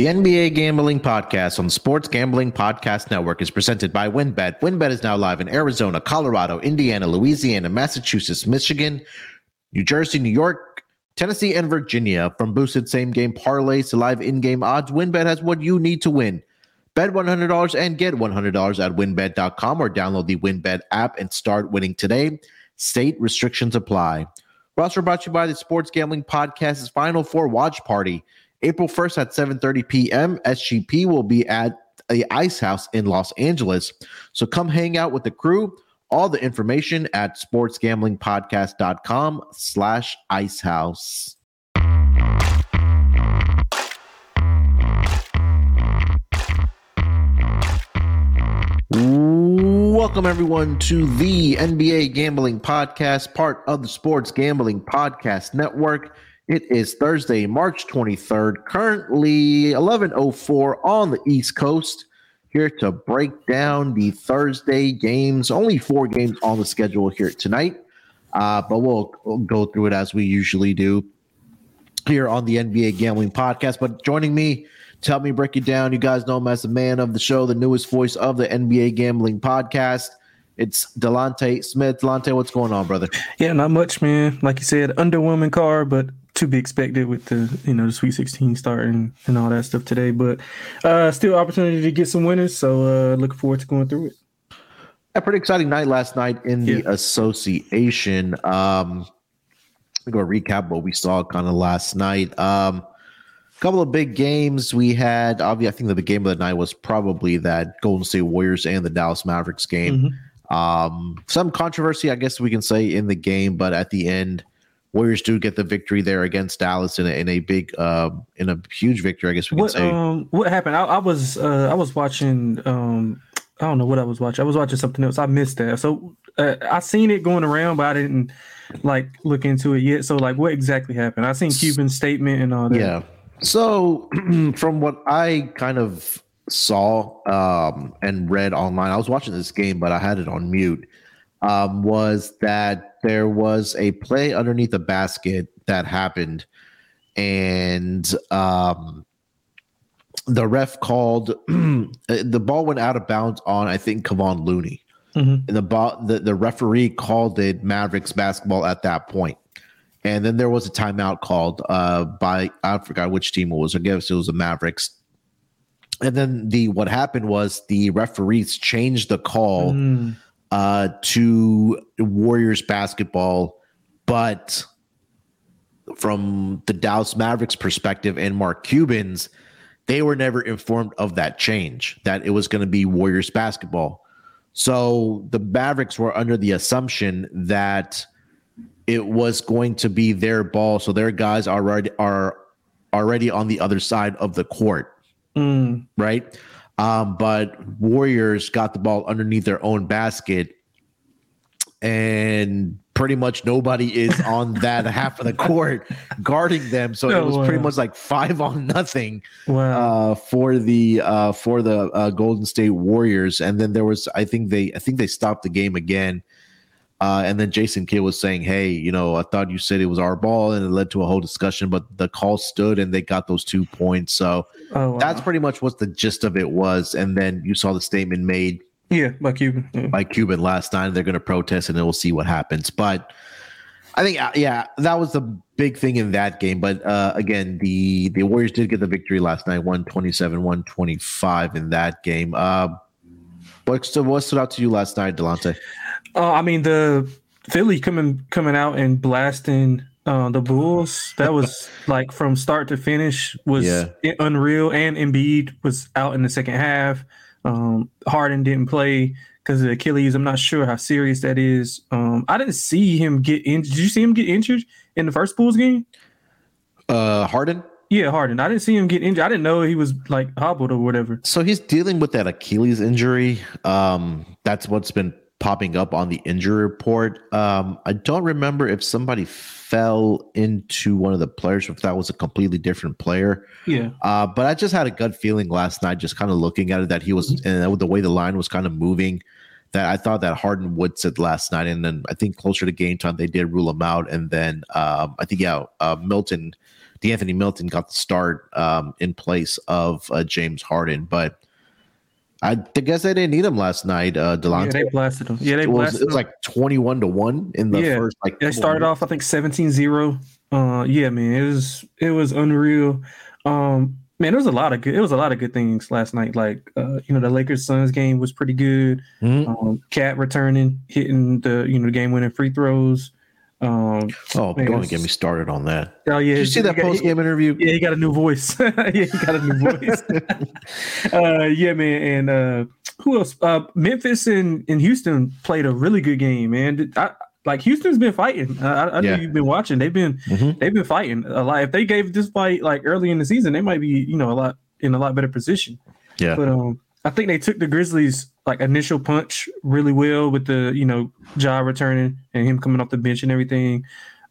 The NBA Gambling Podcast on the Sports Gambling Podcast Network is presented by WynnBET. WynnBET is now live in Arizona, Colorado, Indiana, Louisiana, Massachusetts, Michigan, New Jersey, New York, Tennessee, and Virginia. From boosted same game parlays to live in game odds, WynnBET has what you need to win. Bet $100 and get $100 at wynnbet.com or download the WynnBET app and start winning today. State restrictions apply. We're also brought to you by the Sports Gambling Podcast's Final Four Watch Party. April 1st at 7.30 p.m., SGP will be at the Ice House in Los Angeles. So come hang out with the crew. All the information at sportsgamblingpodcast.com slash icehouse. Welcome, everyone, to the NBA Gambling Podcast, part of the Sports Gambling Podcast Network. It is Thursday, March 23rd, currently 11:04 on the East Coast. Here to break down the Thursday games. Only four games on the schedule here tonight, uh, but we'll, we'll go through it as we usually do here on the NBA Gambling Podcast. But joining me to help me break it down, you guys know him as the man of the show, the newest voice of the NBA Gambling Podcast. It's Delonte Smith. Delonte, what's going on, brother? Yeah, not much, man. Like you said, underwhelming car, but to be expected with the you know the Sweet 16 starting and all that stuff today. But uh still opportunity to get some winners. So uh looking forward to going through it. A pretty exciting night last night in the association. Um I'm gonna recap what we saw kind of last night. Um a couple of big games we had. Obviously, I think that the game of the night was probably that Golden State Warriors and the Dallas Mavericks game. Mm-hmm. Um, some controversy, I guess we can say, in the game, but at the end, Warriors do get the victory there against Dallas in a, in a big uh, in a huge victory. I guess we can what, say. Um, what happened? I, I was uh, I was watching. Um, I don't know what I was watching. I was watching something else. I missed that. So uh, I seen it going around, but I didn't like look into it yet. So like, what exactly happened? I seen Cuban's statement and all that. Yeah. So from what I kind of saw um, and read online, I was watching this game, but I had it on mute. Um, was that there was a play underneath a basket that happened, and um, the ref called the ball went out of bounds on I think Kevon Looney, mm-hmm. and the ball the, the referee called it Mavericks basketball at that point. And then there was a timeout called uh, by I forgot which team it was. I guess it was the Mavericks. And then the what happened was the referees changed the call. Mm uh, to Warriors basketball, but from the Dallas Mavericks perspective and Mark Cuban's, they were never informed of that change, that it was going to be Warriors basketball. So the Mavericks were under the assumption that it was going to be their ball. So their guys are already are already on the other side of the court. Mm. Right. Um, but Warriors got the ball underneath their own basket, and pretty much nobody is on that half of the court guarding them. So it was wow. pretty much like five on nothing wow. uh, for the uh, for the uh, Golden State Warriors. And then there was, I think they, I think they stopped the game again. Uh, and then Jason Kidd was saying, "Hey, you know, I thought you said it was our ball," and it led to a whole discussion. But the call stood, and they got those two points. So oh, wow. that's pretty much what the gist of it was. And then you saw the statement made, yeah, by Cuban, yeah. by Cuban last night. They're going to protest, and then we'll see what happens. But I think, uh, yeah, that was the big thing in that game. But uh, again, the the Warriors did get the victory last night, one twenty seven, one twenty five in that game. Uh, what stood, what stood out to you last night, Delonte? Uh, I mean the Philly coming coming out and blasting uh, the Bulls. That was like from start to finish was yeah. unreal. And Embiid was out in the second half. Um, Harden didn't play because of Achilles. I'm not sure how serious that is. Um, I didn't see him get injured. Did you see him get injured in the first Bulls game? Uh, Harden. Yeah, Harden. I didn't see him get injured. I didn't know he was like hobbled or whatever. So he's dealing with that Achilles injury. Um, that's what's been popping up on the injury report. Um, I don't remember if somebody fell into one of the players, if that was a completely different player. Yeah. Uh, but I just had a gut feeling last night, just kind of looking at it, that he was, mm-hmm. and the way the line was kind of moving, that I thought that Harden would sit last night. And then I think closer to game time, they did rule him out. And then um, I think, yeah, uh, Melton, De'Anthony Melton got the start um, in place of uh, James Harden. But I guess they didn't need him last night. Uh, Delonte. Yeah, they blasted him. Yeah, they it was, It was like twenty-one to one in the yeah. first. Like they started off, I think 17-0. Uh, yeah, man, it was it was unreal. Um, man, there was a lot of good. It was a lot of good things last night. Like, uh, you know, the Lakers Suns game was pretty good. Mm-hmm. Um, returning, hitting the you know the game winning free throws. Um, oh, don't get me started on that. Oh yeah, Did you see that post game interview? Yeah, he got a new voice. yeah, he got a new voice. uh, yeah, man, and uh, who else? Uh, Memphis and, and Houston played a really good game, man. I, like Houston's been fighting. I, I yeah. know you've been watching. They've been mm-hmm. they've been fighting a lot. If they gave this fight like early in the season, they might be you know a lot in a lot better position. Yeah, but um, I think they took the Grizzlies like initial punch really well with the you know Ja returning and him coming off the bench and everything.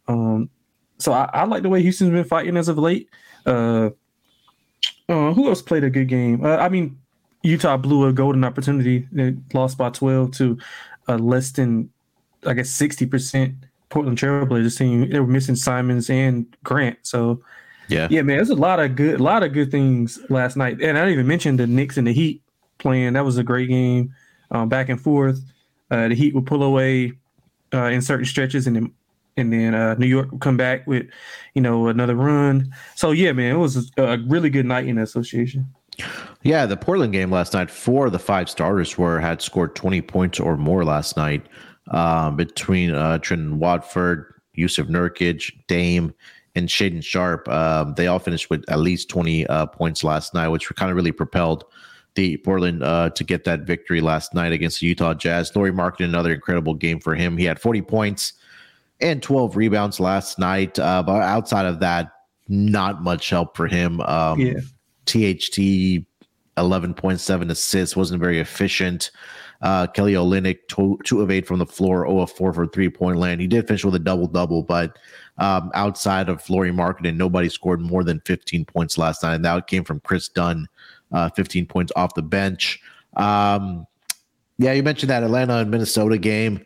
Um, so I, I like the way Houston's been fighting as of late. Uh, uh, who else played a good game? Uh, I mean, Utah blew a golden opportunity. They lost by twelve to uh, less than I guess sixty percent Portland Trailblazers team. They were missing Simons and Grant. So yeah, yeah, man, there's a lot of good, a lot of good things last night. And I didn't even mention the Knicks and the Heat playing. That was a great game, um, back and forth. Uh, the Heat would pull away uh, in certain stretches, and then and then uh, New York would come back with, you know, another run. So yeah, man, it was a really good night in the association. Yeah, the Portland game last night. Four of the five starters were had scored twenty points or more last night. Um, between uh, Trendon Watford, Jusuf Nurkic, Dame, and Shaedon Sharpe, um, they all finished with at least 20 uh, points last night, which kind of really propelled the Portland uh, to get that victory last night against the Utah Jazz. Lauri Markkanen, another incredible game for him. He had 40 points and 12 rebounds last night. Uh, but outside of that, not much help for him. Um, yeah. THT 11.7 assists wasn't very efficient. Uh, Kelly Olynyk two, two of eight from the floor, 0 of four for three point land. He did finish with a double double, but um, outside of Lauri Markkanen, nobody scored more than 15 points last night, and that came from Kris Dunn uh, 15 points off the bench. Um, yeah, you mentioned that Atlanta and Minnesota game.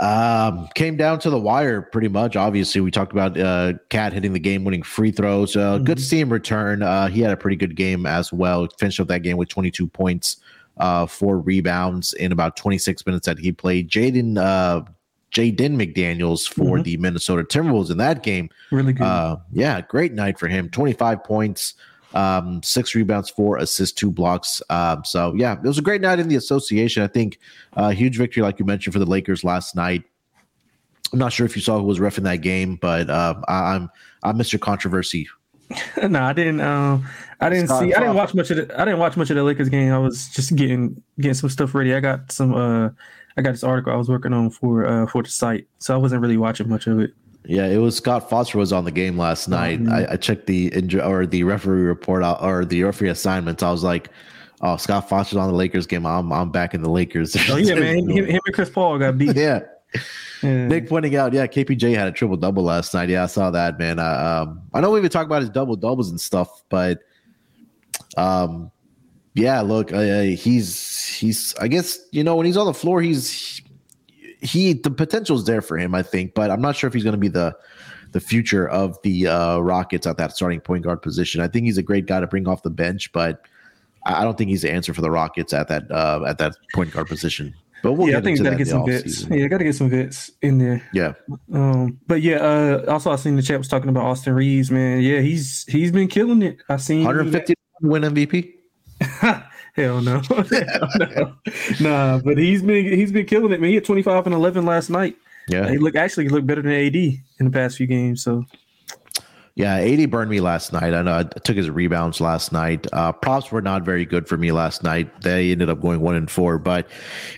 Um, came down to the wire pretty much. Obviously, we talked about uh, KAT hitting the game-winning free throws. Uh, mm-hmm. Good to see him return. Uh, he had a pretty good game as well. Finished up that game with 22 points, uh, four rebounds in about 26 minutes that he played. Jaden uh, Jaden McDaniels for mm-hmm. the Minnesota Timberwolves in that game. Really good. Uh, yeah, great night for him. 25 points, um, six rebounds, four assists, two blocks. Um, so yeah, it was a great night in the association. I think a uh, huge victory, like you mentioned, for the Lakers last night. I'm not sure if you saw who was ref in that game, but uh, I, am I'm Mr. Controversy. no, I didn't. Um, I didn't Scott see. I didn't watch much of the. I didn't watch much of the Lakers game. I was just getting getting some stuff ready. I got some. Uh, I got this article I was working on for uh for the site, so I wasn't really watching much of it. Yeah, it was Scott Foster was on the game last oh, night. Oh, I, I, checked the injury or the referee report out or the referee assignments. I was like, "Oh, Scott Foster's on the Lakers game. I'm I'm back in the Lakers." oh yeah, man. Him, him, and Chris Paul got beat. yeah. yeah. Nick pointing out, yeah, KPJ had a triple double last night. Yeah, I saw that, man. Uh, um, I know we've been talking about his double doubles and stuff, but um, yeah, look, uh, he's he's. I guess you know when he's on the floor, he's he the potential is there for him, I think, but I'm not sure if he's going to be the the future of the uh, Rockets at that starting point guard position. I think he's a great guy to bring off the bench, but I don't think he's the answer for the Rockets at that uh, at that point guard position. But we'll yeah, I think got to get some vets. Season. Yeah, got to get some vets in there. Yeah. Um, but yeah, uh, also I seen the chat was talking about Austin Reaves, man. Yeah, he's he's been killing it. I seen 150 win MVP. Hell no. Hell no. nah, but he's been he's been killing it, man. He had 25 and 11 last night. Yeah. He look actually he looked better than AD in the past few games. So yeah, AD burned me last night. I know I took his rebounds last night. Uh, props were not very good for me last night. They ended up going one and four. But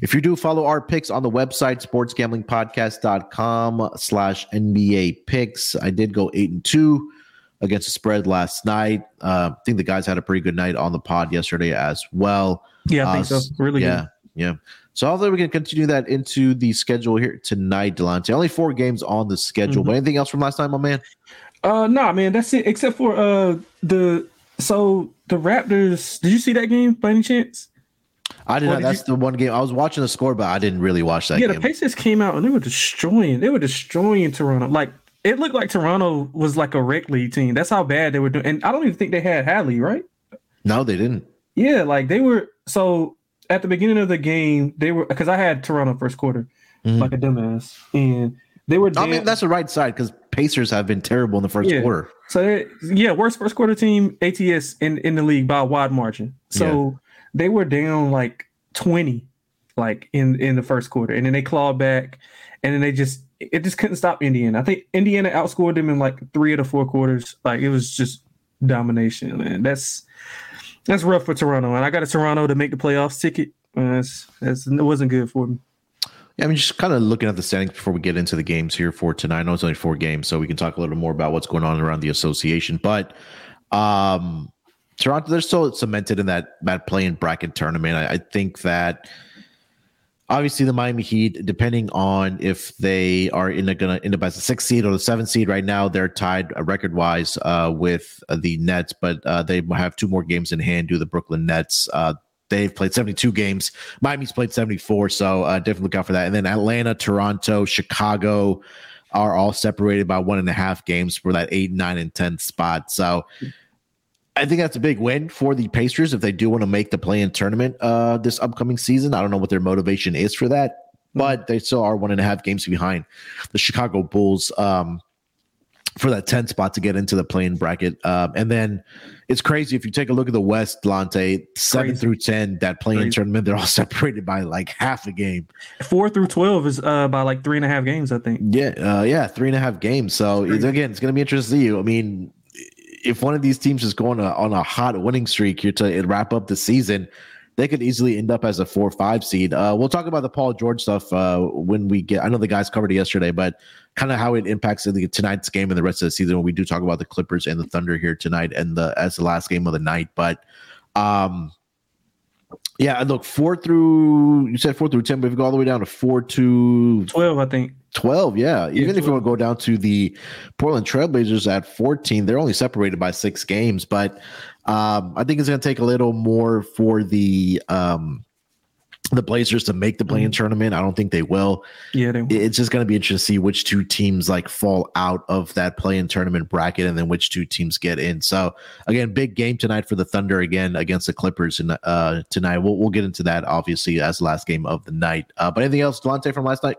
if you do follow our picks on the website, sportsgamblingpodcast.com slash NBA picks, I did go eight and two against the spread last night. Uh, I think the guys had a pretty good night on the pod yesterday as well. Yeah, I think uh, so. Really yeah, good. Yeah. So hopefully we can continue that into the schedule here tonight, Delonte. Only four games on the schedule, mm-hmm. but anything else from last time, my man? Uh, nah, man, that's it. Except for uh the so the Raptors. Did you see that game by any chance? I did not. Did that's you, the one game I was watching the score, but I didn't really watch that. Yeah, game. the Pacers came out and they were destroying. They were destroying Toronto. Like it looked like Toronto was like a rec league team. That's how bad they were doing. And I don't even think they had Hadley, right? No, they didn't. Yeah, like they were. So at the beginning of the game, they were because I had Toronto first quarter, mm-hmm. like a dumbass, and they were. Down, I mean, that's the right side because Pacers have been terrible in the first yeah. quarter. So yeah, worst first quarter team ATS in in the league by a wide margin. So yeah. they were down like twenty, like in in the first quarter, and then they clawed back, and then they just it just couldn't stop Indiana. I think Indiana outscored them in like three of the four quarters. Like it was just domination, man. That's that's rough for Toronto, and I got a Toronto to make the playoffs ticket. Uh, that's, that's, it wasn't good for me. Yeah, I mean, just kind of looking at the standings before we get into the games here for tonight. I know it's only four games, so we can talk a little more about what's going on around the association. But um, Toronto, they're still cemented in that that play-in bracket tournament. I, I think that obviously the Miami Heat, depending on if they are in a, gonna end up as a sixth seed or the seventh seed, right now they're tied uh, record wise uh, with the Nets, but uh, they have two more games in hand. Do the Brooklyn Nets? Uh, they've played 72 games. Miami's played 74, so uh, definitely look out for that. And then Atlanta, Toronto, Chicago are all separated by one and a half games for that eight, nine, and ten spot. So. I think that's a big win for the Pacers if they do want to make the play in tournament uh, this upcoming season. I don't know what their motivation is for that, but they still are one and a half games behind the Chicago Bulls um, for that 10 spot to get into the play-in bracket. Um, and then it's crazy if you take a look at the West, Lante, seven crazy. through 10, that play-in tournament, they're all separated by like half a game. Four through 12 is uh, by like three and a half games, I think. Yeah. Uh, yeah. Three and a half games. So it's, again, it's going to be interesting to see you. I mean, if one of these teams is going on a hot winning streak here to wrap up the season, they could easily end up as a four five seed. Uh, we'll talk about the Paul George stuff uh, when we get. I know the guys covered it yesterday, but kind of how it impacts the, tonight's game and the rest of the season. When we do talk about the Clippers and the Thunder here tonight, and the as the last game of the night, but um, yeah, look four through you said four through ten, but if you go all the way down to four to twelve, I think 12, yeah. Even yeah, 12. if you want to go down to the Portland Trailblazers at 14, they're only separated by six games. But um, I think it's going to take a little more for the um, the Blazers to make the play-in mm-hmm. tournament. I don't think they will. Yeah, they will. it's just going to be interesting to see which two teams like fall out of that play-in tournament bracket, and then which two teams get in. So again, big game tonight for the Thunder again against the Clippers, and uh, tonight we'll we'll get into that obviously as the last game of the night. Uh, but anything else, Delonte, from last night?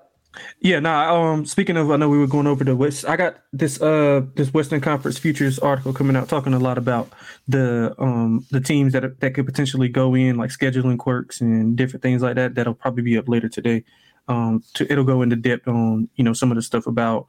Yeah, nah. Um, speaking of, I know we were going over the West. I got this uh this Western Conference futures article coming out talking a lot about the um the teams that that could potentially go in like scheduling quirks and different things like that. That'll probably be up later today um, to, it'll go into depth on you know some of the stuff about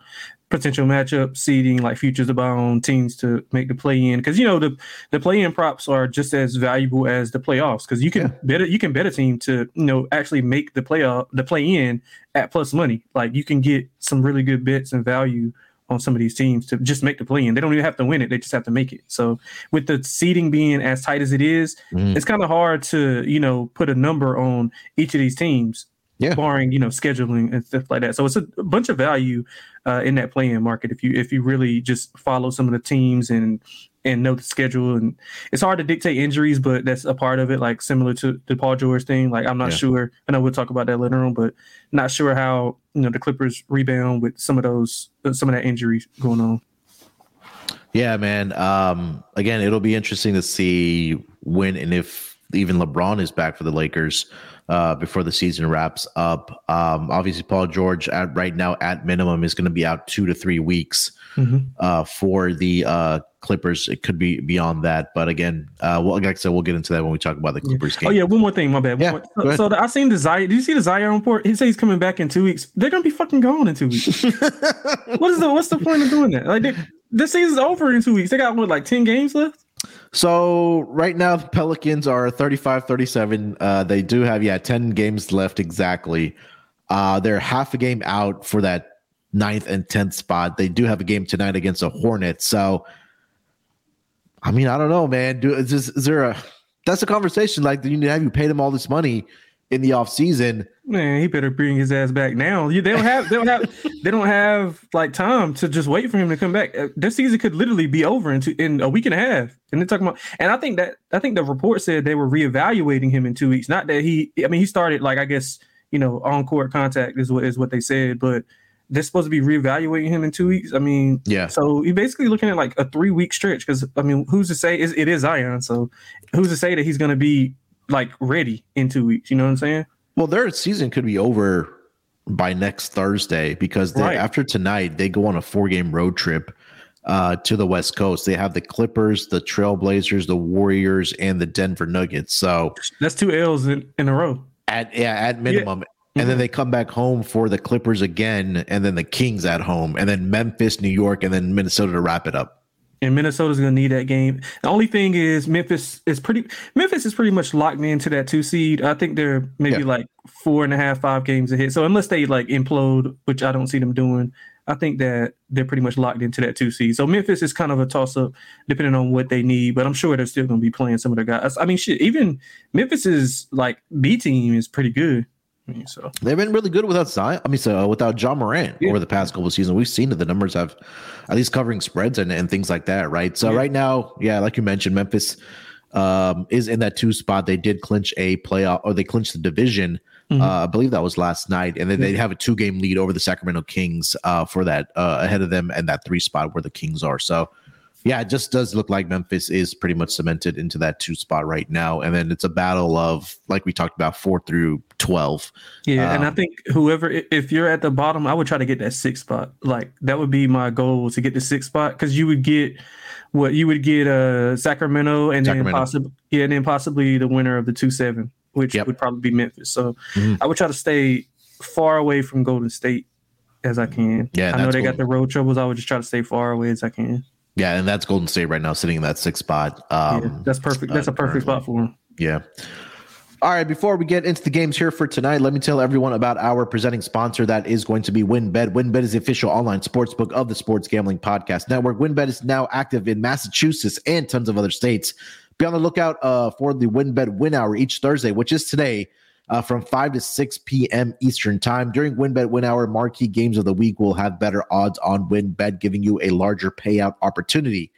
potential matchup seeding, like futures of our own teams to make the play in. Because you know the the play in props are just as valuable as the playoffs. Because you can yeah. bet you can bet a team to you know actually make the playoff the play in at plus money. Like you can get some really good bets and value on some of these teams to just make the play in. They don't even have to win it; they just have to make it. So with the seeding being as tight as it is, mm. it's kind of hard to you know put a number on each of these teams yeah. barring you know scheduling and stuff like that. So it's a, bunch of value uh, in that playing market if you if you really just follow some of the teams and and know the schedule. And it's hard to dictate injuries, but that's a part of it. Like similar to the Paul George thing. Like I'm not yeah. sure. I know we'll talk about that later on, but not sure how you know the Clippers rebound with some of those uh, some of that injuries going on. Yeah, man. Um, again, it'll be interesting to see when and if even LeBron is back for the Lakers uh, before the season wraps up. Um, obviously, Paul George at right now at minimum is going to be out two to three weeks mm-hmm. uh, for the uh, Clippers. It could be beyond that, but again, uh, well, like I said, we'll get into that when we talk about the Clippers yeah. game. Oh yeah, one more thing, my bad. Yeah, so, so the, I seen the Zion. Did you see the Zion report? He says he's coming back in two weeks. They're gonna be fucking gone in two weeks. what is the what's the point of doing that? Like they, this season's over in two weeks. They got what like ten games left. So right now the Pelicans are 35-37. Uh, they do have yeah 10 games left exactly. Uh, they're half a game out for that ninth and tenth spot. They do have a game tonight against the Hornets. So I mean, I don't know, man. Do is, this, is there a that's a conversation like you need to have you paid them all this money in the off season. Man, he better bring his ass back now. They don't have they don't have they don't have like time to just wait for him to come back. Uh, this season could literally be over in two, in a week and a half. And they're talking about and I think that I think the report said they were reevaluating him in two weeks. Not that he I mean he started like I guess, you know, on court contact is what is what they said, but they're supposed to be reevaluating him in two weeks. I mean, yeah. So you're basically looking at like a three week stretch because I mean, who's to say it is Zion? So who's to say that he's going to be like ready in two weeks? You know what I'm saying? Well, their season could be over by next Thursday because they, right. after tonight they go on a four game road trip uh, to the West Coast. They have the Clippers, the Trailblazers, the Warriors, and the Denver Nuggets. So that's two L's in, in a row. At yeah, at minimum. Yeah. And mm-hmm. then they come back home for the Clippers again, and then the Kings at home, and then Memphis, New York, and then Minnesota to wrap it up and Minnesota's gonna need that game. The only thing is Memphis is pretty Memphis is pretty much locked into that two seed. I think they're maybe yeah. like four and a half, five games ahead. So unless they like implode, which I don't see them doing, I think that they're pretty much locked into that two seed. So Memphis is kind of a toss up depending on what they need, but I'm sure they're still gonna be playing some of their guys. I mean shit, even Memphis's like B team is pretty good so they've been really good without Zion. I mean, so uh, without Ja Morant yeah. over the past couple of seasons, we've seen that the numbers have at least covering spreads and, and things like that, right? So yeah. right now, yeah, like you mentioned, Memphis um, is in that two spot. They did clinch a playoff, or they clinched the division. Mm-hmm. Uh, I believe that was last night, and then they have a two game lead over the Sacramento Kings uh, for that uh, ahead of them and that three spot where the Kings are. So yeah, it just does look like Memphis is pretty much cemented into that two spot right now. And then it's a battle of, like we talked about, four through 12. Yeah. Um, and I um, think whoever, if you're at the bottom, I would try to get that six spot. Like that would be my goal to get the six spot because you would get what you would get uh Sacramento and Sacramento. then possibly, yeah, and then possibly the winner of the 2 7, which yep. would probably be Memphis. So mm-hmm. I would try to stay far away from Golden State as I can. Yeah. I know they cool. got the road troubles. I would just try to stay far away as I can. Yeah, and that's Golden State right now, sitting in that sixth spot. Um, yeah, that's perfect. That's a perfect spot for him. Yeah. All right, before we get into the games here for tonight, let me tell everyone about our presenting sponsor that is going to be WynnBET. WynnBET is the official online sports book of the Sports Gambling Podcast Network. WynnBET is now active in Massachusetts and tons of other states. Be on the lookout uh, for the WynnBET Win Hour each Thursday, which is today uh, from 5 to 6 p.m. Eastern Time. During WynnBET Win Hour, marquee games of the week will have better odds on WynnBET, giving you a larger payout opportunity.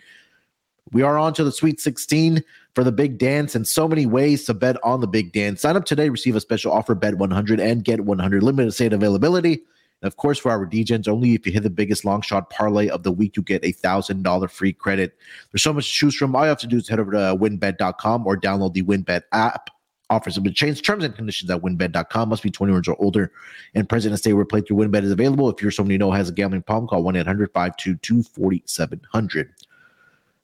We are on to the Sweet 16 for the big dance and so many ways to bet on the big dance. Sign up today, receive a special offer, bet 100 and get 100 limited state availability. And of course, for our DJs, only if you hit the biggest long shot parlay of the week, you get a thousand dollar free credit. There's so much to choose from. All you have to do is head over to wynnbet.com or download the WynnBET app offers have been changed. Terms and conditions at wynnbet.com must be 21 or older and present and stay where playthrough wynnbet is available. If you're someone you know has a gambling problem, call 1 800 522 4700.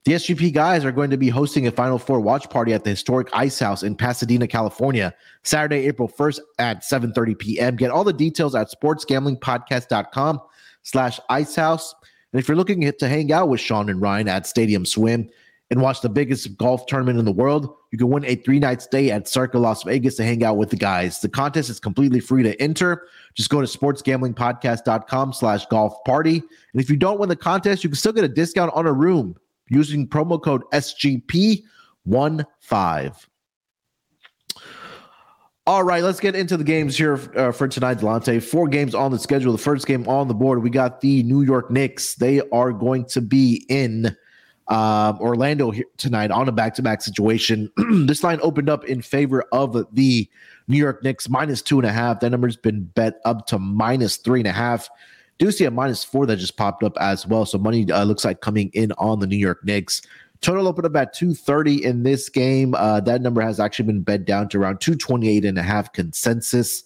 The SGP guys are going to be hosting a Final Four watch party at the historic Ice House in Pasadena, California, Saturday, April 1st at 7.30 p.m. Get all the details at sportsgamblingpodcast.com slash icehouse. And if you're looking to hang out with Sean and Ryan at Stadium Swim, and watch the biggest golf tournament in the world, you can win a three night stay at Circa Las Vegas to hang out with the guys. The contest is completely free to enter. Just go to sportsgamblingpodcast.com slash golf party. And if you don't win the contest, you can still get a discount on a room using promo code SGP15. All right, let's get into the games here uh, for tonight, Delonte. Four games on the schedule. The first game on the board, we got the New York Knicks. They are going to be in um, Orlando here tonight on a back-to-back situation. this line opened up in favor of the New York Knicks minus two and a half. That number's been bet up to minus three and a half. Do see a minus four that just popped up as well. So money uh, looks like coming in on the New York Knicks. Total opened up at 230 in this game. Uh, that number has actually been bet down to around 228 and a half consensus.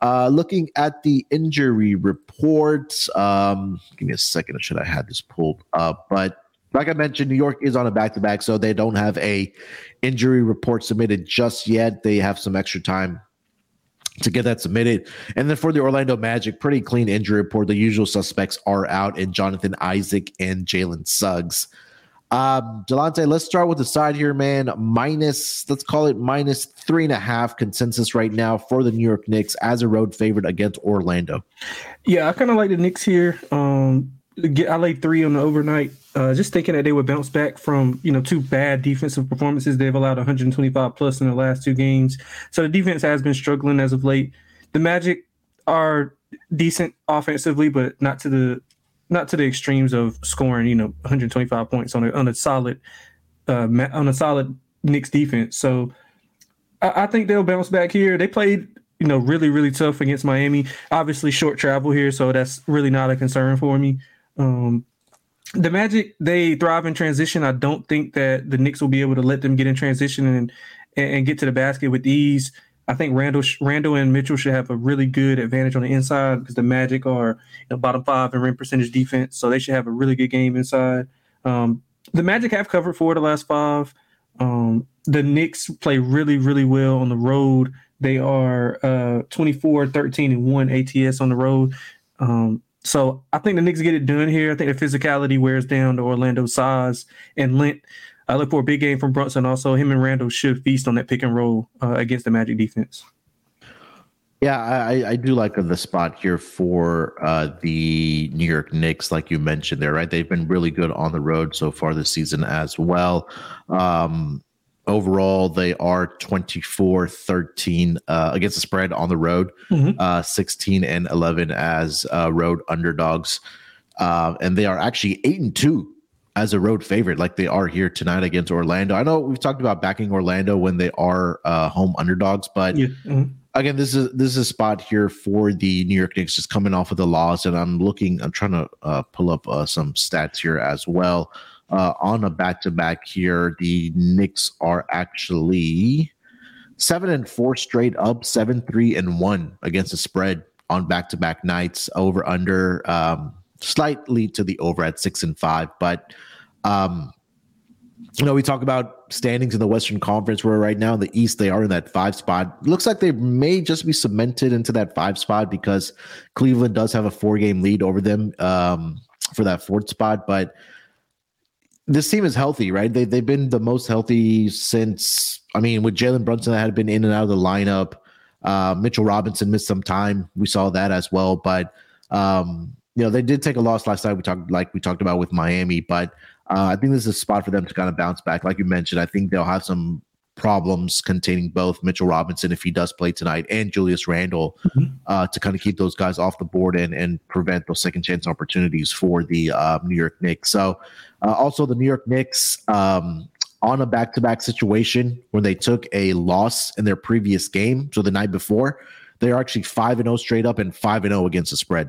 Uh, looking at the injury reports, um, give me a second. Should I have this pulled up? But like I mentioned, New York is on a back to back, so they don't have a injury report submitted just yet. They have some extra time to get that submitted. And then for the Orlando Magic, pretty clean injury report. The usual suspects are out, and Jonathan Isaac and Jalen Suggs. Um, Delonte, let's start with the side here, man. Minus, let's call it minus three and a half consensus right now for the New York Knicks as a road favorite against Orlando. Yeah, I kind of like the Knicks here. Um, I laid three on the overnight Uh, just thinking that they would bounce back from you know two bad defensive performances. They've allowed 125 plus in the last two games, so the defense has been struggling as of late. The Magic are decent offensively, but not to the not to the extremes of scoring you know 125 points on a on a solid uh, on a solid Knicks defense. So I, I think they'll bounce back here. They played you know really really tough against Miami. Obviously short travel here, so that's really not a concern for me. Um, the Magic they thrive in transition. I don't think that the Knicks will be able to let them get in transition and and get to the basket with ease. I think Randle Randle and Mitchell should have a really good advantage on the inside because the Magic are you know, bottom five in rim percentage defense, so they should have a really good game inside. Um, the Magic have covered four of the last five. Um, the Knicks play really really well on the road. They are uh, 24, 13, and 1 ATS on the road. Um, so I think the Knicks get it done here. I think the physicality wears down to Orlando's size and length. I look for a big game from Brunson. Also, him and Randle should feast on that pick and roll uh, against the Magic defense. Yeah, I, I do like the spot here for uh, the New York Knicks, like you mentioned there, right? They've been really good on the road so far this season as well. Um, overall they are 24 13 uh, against the spread on the road mm-hmm. uh, 16 and 11 as uh, road underdogs uh, and they are actually 8 and 2 as a road favorite like they are here tonight against orlando i know we've talked about backing orlando when they are uh, home underdogs but yeah. mm-hmm. again this is this is a spot here for the new york knicks just coming off of the loss and i'm looking i'm trying to uh, pull up some stats here as well uh, on a back to back here. The Knicks are actually seven and four straight up, seven, three, and one against the spread on back to back nights, over under um, slightly to the over at six and five. But, um, you know, we talk about standings in the Western Conference where right now in the East they are in that five spot. looks like they may just be cemented into that five spot because Cleveland does have a four game lead over them um, for that fourth spot. But this team is healthy, right? They they've been the most healthy since. I mean, with Jalen Brunson that had been in and out of the lineup, uh, Mitchell Robinson missed some time. We saw that as well, but um, you know they did take a loss last night. We talked like we talked about with Miami, but uh, I think this is a spot for them to kind of bounce back. Like you mentioned, I think they'll have some problems containing both Mitchell Robinson if he does play tonight and Julius Randle mm-hmm. uh, to kind of keep those guys off the board and and prevent those second chance opportunities for the uh, New York Knicks. So uh, also the New York Knicks um, on a back to back situation when they took a loss in their previous game, so the night before, they are actually five and zero oh straight up and five and zero oh against the spread.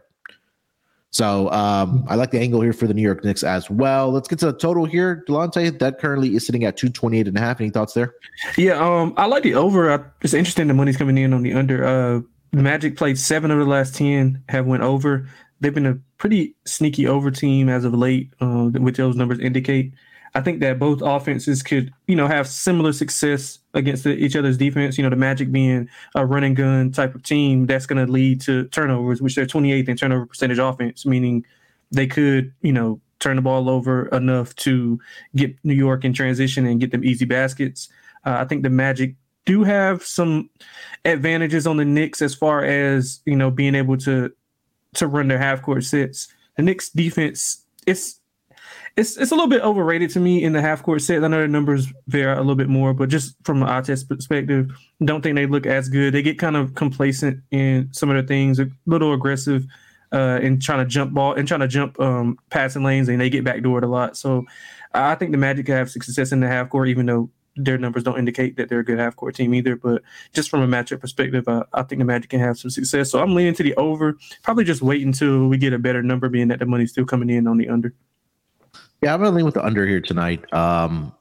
So um, I like the angle here for the New York Knicks as well. Let's get to the total here. Delonte, that currently is sitting at 228 and a half. Any thoughts there? Yeah, um, I like the over. I, it's interesting the money's coming in on the under. Uh, Magic played seven of the last 10, have went over. They've been a pretty sneaky over team as of late, uh, which those numbers indicate. I think that both offenses could, you know, have similar success against each other's defense. You know, the Magic being a run and gun type of team, that's going to lead to turnovers, which they're 28th in turnover percentage offense, meaning they could, you know, turn the ball over enough to get New York in transition and get them easy baskets. Uh, I think the Magic do have some advantages on the Knicks as far as you know being able to to run their half court sets. The Knicks defense, it's it's it's a little bit overrated to me in the half court set. I know the numbers vary a little bit more, but just from an eye test perspective, don't think they look as good. They get kind of complacent in some of the things, a little aggressive uh, in trying to jump ball and trying to jump um, passing lanes, and they get backdoored a lot. So I think the Magic have success in the half court, even though their numbers don't indicate that they're a good half court team either. But just from a matchup perspective, I think the Magic can have some success. So I'm leaning to the over. Probably just wait until we get a better number, being that the money's still coming in on the under. Yeah, I'm gonna lean with the under here tonight. Um,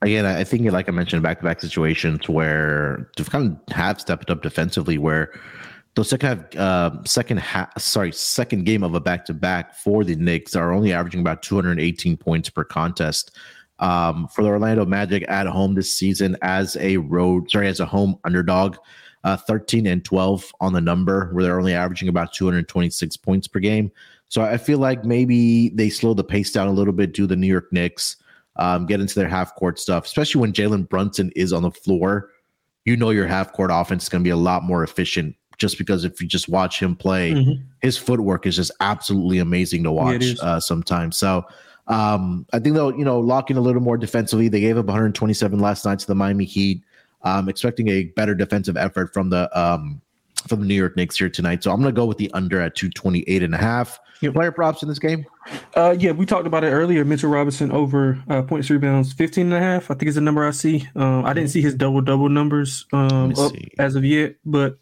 again, I think like I mentioned, back to back situations where to kind of have stepped up defensively, where the second half, uh, second half, sorry, second game of a back to back for the Knicks are only averaging about 218 points per contest. Um, for the Orlando Magic at home this season as a road, sorry, as a home underdog, uh, 13 and 12 on the number, where they're only averaging about 226 points per game. So I feel like maybe they slow the pace down a little bit, do the New York Knicks, um, get into their half court stuff, especially when Jalen Brunson is on the floor. You know your half court offense is going to be a lot more efficient just because if you just watch him play, mm-hmm. his footwork is just absolutely amazing to watch yeah, uh, sometimes. So Um, I think they'll, you know, lock in a little more defensively. They gave up 127 last night to the Miami Heat. Um, expecting a better defensive effort from the um, from the New York Knicks here tonight. So I'm going to go with the under at 228 and a half. Yep. Player props in this game? Uh, yeah, we talked about it earlier. Mitchell Robinson over uh, points, rebounds, 15 and a half. I think is the number I see. Um, I didn't see his double double numbers um, as of yet, but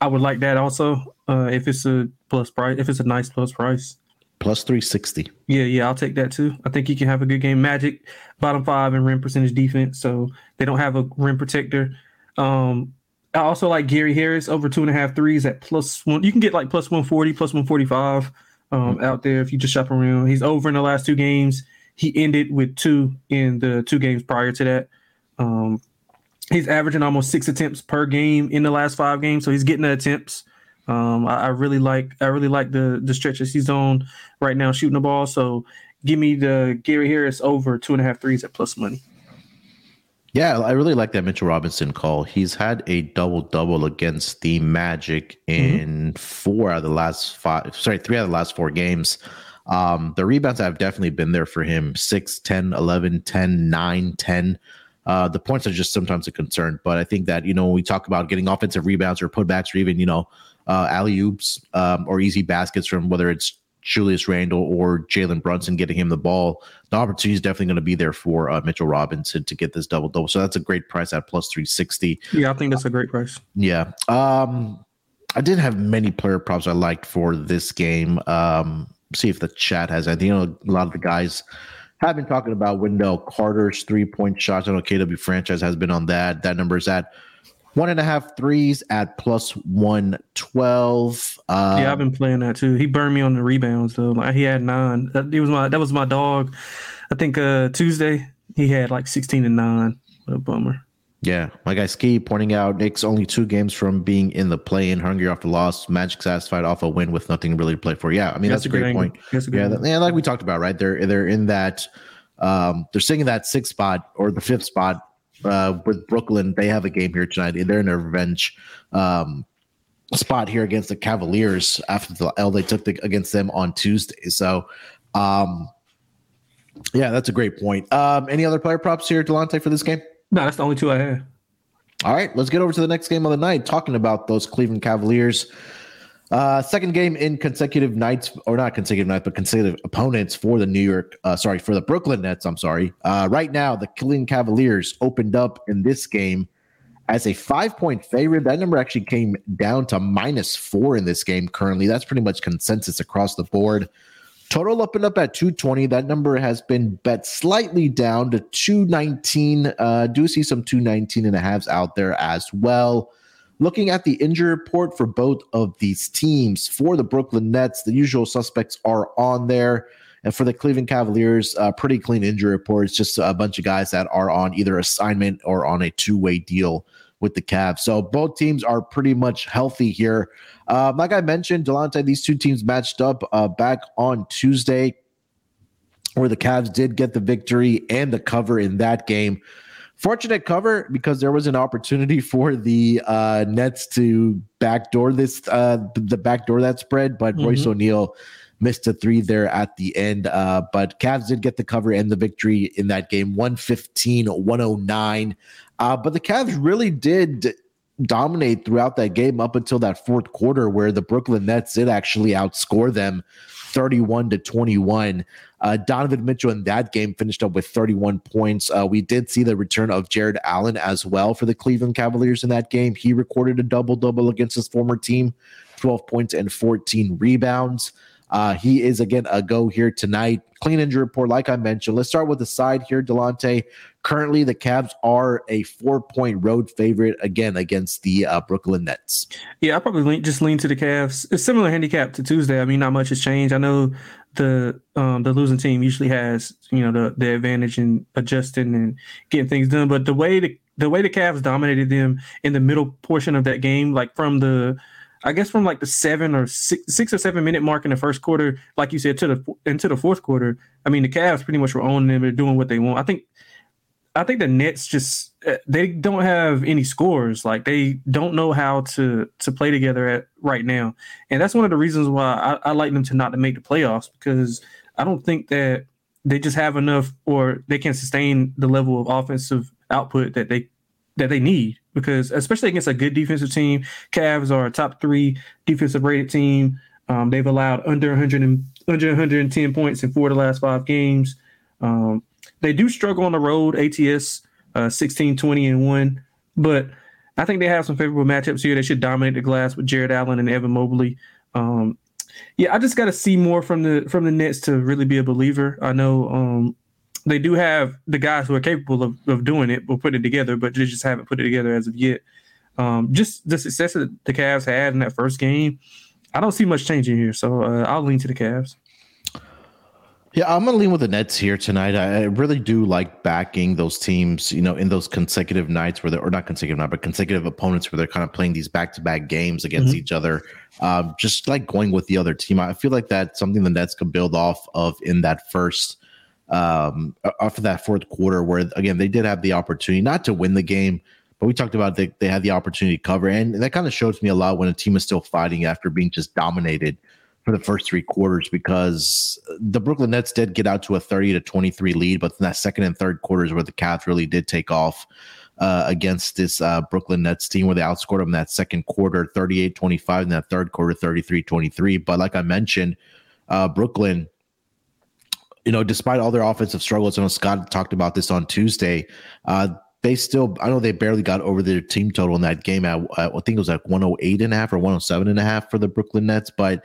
I would like that also uh, if it's a plus price, if it's a nice plus price. Plus 360. Yeah, yeah, I'll take that too. I think he can have a good game. Magic, bottom five in rim percentage defense, so they don't have a rim protector. Um, I also like Gary Harris over two and a half threes at plus one. You can get like plus 140, plus 145 um, mm-hmm. out there if you just shop around. He's over in the last two games. He ended with two in the two games prior to that. Um, he's averaging almost six attempts per game in the last five games, so he's getting the attempts. Um, I, I, really like I really like the the stretches he's on right now shooting the ball. So give me the Gary Harris over two and a half threes at plus money. Yeah, I really like that Mitchell Robinson call. He's had a double double against the Magic in mm-hmm. four out of the last five, sorry, three out of the last four games. Um, the rebounds have definitely been there for him 6, 10, 11, 10, 9, 10. Uh, the points are just sometimes a concern, but I think that, you know, when we talk about getting offensive rebounds or putbacks or even, you know, uh, alley oops um, or easy baskets from whether it's Julius Randle or Jalen Brunson getting him the ball, the opportunity is definitely going to be there for uh, Mitchell Robinson to get this double double. So that's a great price at plus 360. Yeah, I think that's a great price. Yeah. Um, I didn't have many player props I liked for this game. Um, see if the chat has. I think you know, a lot of the guys have been talking about Wendell Carter's three point shots. I know KW franchise has been on that. That number is at one and a half threes at plus 112. Uh, yeah, I've been playing that too. He burned me on the rebounds though. Like he had nine. That was my that was my dog. I think uh Tuesday he had like 16 and 9. What a bummer. Yeah, my guy Ski pointing out Knicks only two games from being in the play in, hungry off the loss, Magic satisfied off a win with nothing really to play for. Yeah, I mean that's, that's a great point. A yeah, that, yeah, like we talked about, right? They're they're in that um they're sitting in that sixth spot or the fifth spot uh, with Brooklyn. They have a game here tonight. They're in a revenge um, spot here against the Cavaliers after the L they took the, against them on Tuesday. So, um, yeah, that's a great point. Um, any other player props here, Delonte, for this game? No, that's the only two I have. All right, let's get over to the next game of the night, talking about those Cleveland Cavaliers uh, second game in consecutive nights, or not consecutive nights, but consecutive opponents for the New York, uh, sorry, for the Brooklyn Nets. I'm sorry. Uh, right now, the Cleveland Cavaliers opened up in this game as a five point favorite. That number actually came down to minus four in this game currently. That's pretty much consensus across the board. Total opened up at 220. That number has been bet slightly down to 219. Uh, do see some 219 and a halves out there as well. Looking at the injury report for both of these teams, for the Brooklyn Nets, the usual suspects are on there. And for the Cleveland Cavaliers, uh, pretty clean injury report. It's just a bunch of guys that are on either assignment or on a two way deal with the Cavs. So both teams are pretty much healthy here. Um, like I mentioned, Delonte, these two teams matched up uh, back on Tuesday, where the Cavs did get the victory and the cover in that game. Fortunate cover because there was an opportunity for the uh, Nets to backdoor this, uh, the backdoor that spread, but mm-hmm. Royce O'Neale missed a three there at the end. Uh, but Cavs did get the cover and the victory in that game 115 109. Uh, but the Cavs really did dominate throughout that game up until that fourth quarter, where the Brooklyn Nets did actually outscore them 31 to 21. Uh, Donovan Mitchell in that game finished up with 31 points. Uh, we did see the return of Jarrett Allen as well for the Cleveland Cavaliers in that game. He recorded a double double against his former team, 12 points and 14 rebounds. Uh, he is again a go here tonight. Clean injury report, like I mentioned. Let's start with the side here, Delonte. Currently, the Cavs are a four-point road favorite again against the uh, Brooklyn Nets. Yeah, I probably lean, just lean to the Cavs. It's similar handicap to Tuesday. I mean, not much has changed. I know the um, the losing team usually has you know the the advantage in adjusting and getting things done, but the way the the way the Cavs dominated them in the middle portion of that game, like from the I guess from like the seven or six, six or seven minute mark in the first quarter, like you said, to the into the fourth quarter. I mean, the Cavs pretty much were owning them and doing what they want. I think, I think the Nets just uh, they don't have any scores. Like they don't know how to to play together at right now, and that's one of the reasons why I, I like them to not to make the playoffs because I don't think that they just have enough, or they can sustain the level of offensive output that they that they need. Because especially against a good defensive team, Cavs are a top three defensive rated team. Um, they've allowed under 100 and, under 110 points in four of the last five games. Um, they do struggle on the road, ATS uh, 16, 20, and 1. But I think they have some favorable matchups here. They should dominate the glass with Jarrett Allen and Evan Mobley. Um, yeah, I just got to see more from the from the Nets to really be a believer. I know um, they do have the guys who are capable of, of doing it, will put it together, but they just haven't put it together as of yet. Um, just the success that the Cavs had in that first game, I don't see much changing here. So uh, I'll lean to the Cavs. Yeah, I'm gonna lean with the Nets here tonight. I really do like backing those teams, you know, in those consecutive nights where they're or not consecutive night, but consecutive opponents where they're kind of playing these back to back games against mm-hmm. each other. Um, just like going with the other team. I feel like that's something the Nets could build off of in that first um after that fourth quarter where again they did have the opportunity not to win the game, but we talked about they, they had the opportunity to cover. And that kind of shows me a lot when a team is still fighting after being just dominated for the first three quarters because the Brooklyn Nets did get out to a 30 to 23 lead, but in that second and third quarters where the Cavs really did take off uh, against this uh, Brooklyn Nets team where they outscored them that second quarter 38 25, in that third quarter 33 23. But like I mentioned, uh, Brooklyn, you know, despite all their offensive struggles, I know Scott talked about this on Tuesday. Uh, they still, I know they barely got over their team total in that game at, I think it was like 108 and a half or 107 and a half for the Brooklyn Nets, but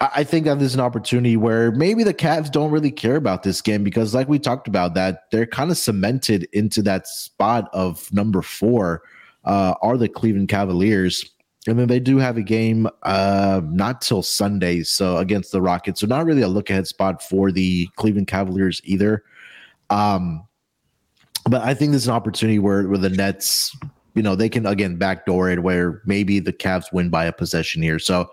I think that there's an opportunity where maybe the Cavs don't really care about this game because, like we talked about, that they're kind of cemented into that spot of number four. Uh, are the Cleveland Cavaliers, and then they do have a game uh, not till Sunday, so against the Rockets. So not really a look ahead spot for the Cleveland Cavaliers either. Um, but I think there's an opportunity where where the Nets, you know, they can again backdoor it where maybe the Cavs win by a possession here. So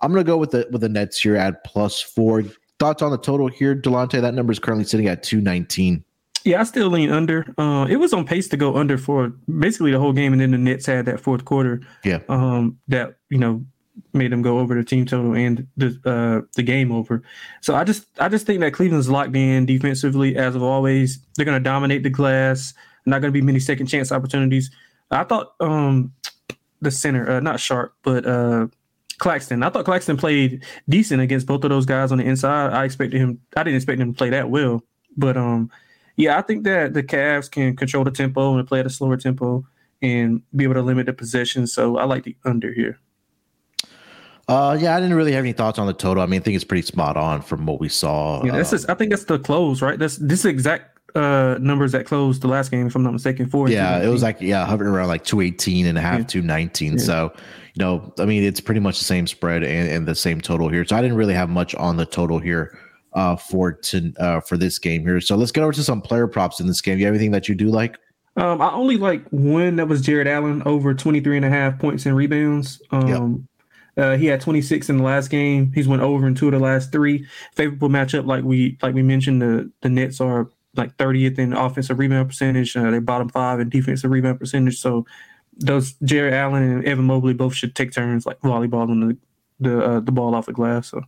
I'm to go with the with the Nets here at plus four. Thoughts on the total here, Delonte? That number is currently sitting at 219. Yeah, I still lean under. Uh, it was on pace to go under for basically the whole game, and then the Nets had that fourth quarter. Yeah. Um, that you know made them go over the team total and the uh, the game over. So I just I just think that Cleveland's locked in defensively as of always. They're going to dominate the glass. Not going to be many second chance opportunities. I thought um, the center, uh, not Sharpe, but uh, Claxton. I thought Claxton played decent against both of those guys on the inside. I expected him. I didn't expect him to play that well, but um, yeah, I think that the Cavs can control the tempo and play at a slower tempo and be able to limit the possession. So I like the under here. Uh, yeah, I didn't really have any thoughts on the total. I mean, I think it's pretty spot on from what we saw. Yeah, this is. I think that's the close, right? That's this exact uh numbers that closed the last game, if I'm not mistaken. For yeah, it was like yeah, hovering around like 218 and a half, yeah. 219. Yeah. So you know, I mean, it's pretty much the same spread and, and, the same total here. So I didn't really have much on the total here uh, for to uh, for this game here. So let's get over to some player props in this game. You have anything that you do like? Um, I only like one that was Jarrett Allen over 23 and a half points and rebounds. Um, yep. uh, he had 26 in the last game. He's went over in two of the last three. Favorable matchup, like we like we mentioned, the the Nets are like 30th in offensive rebound percentage. Uh, they're bottom five in defensive rebound percentage. So those Jarrett Allen and Evan Mobley both should take turns like volleyballing the the uh, the ball off the glass. So.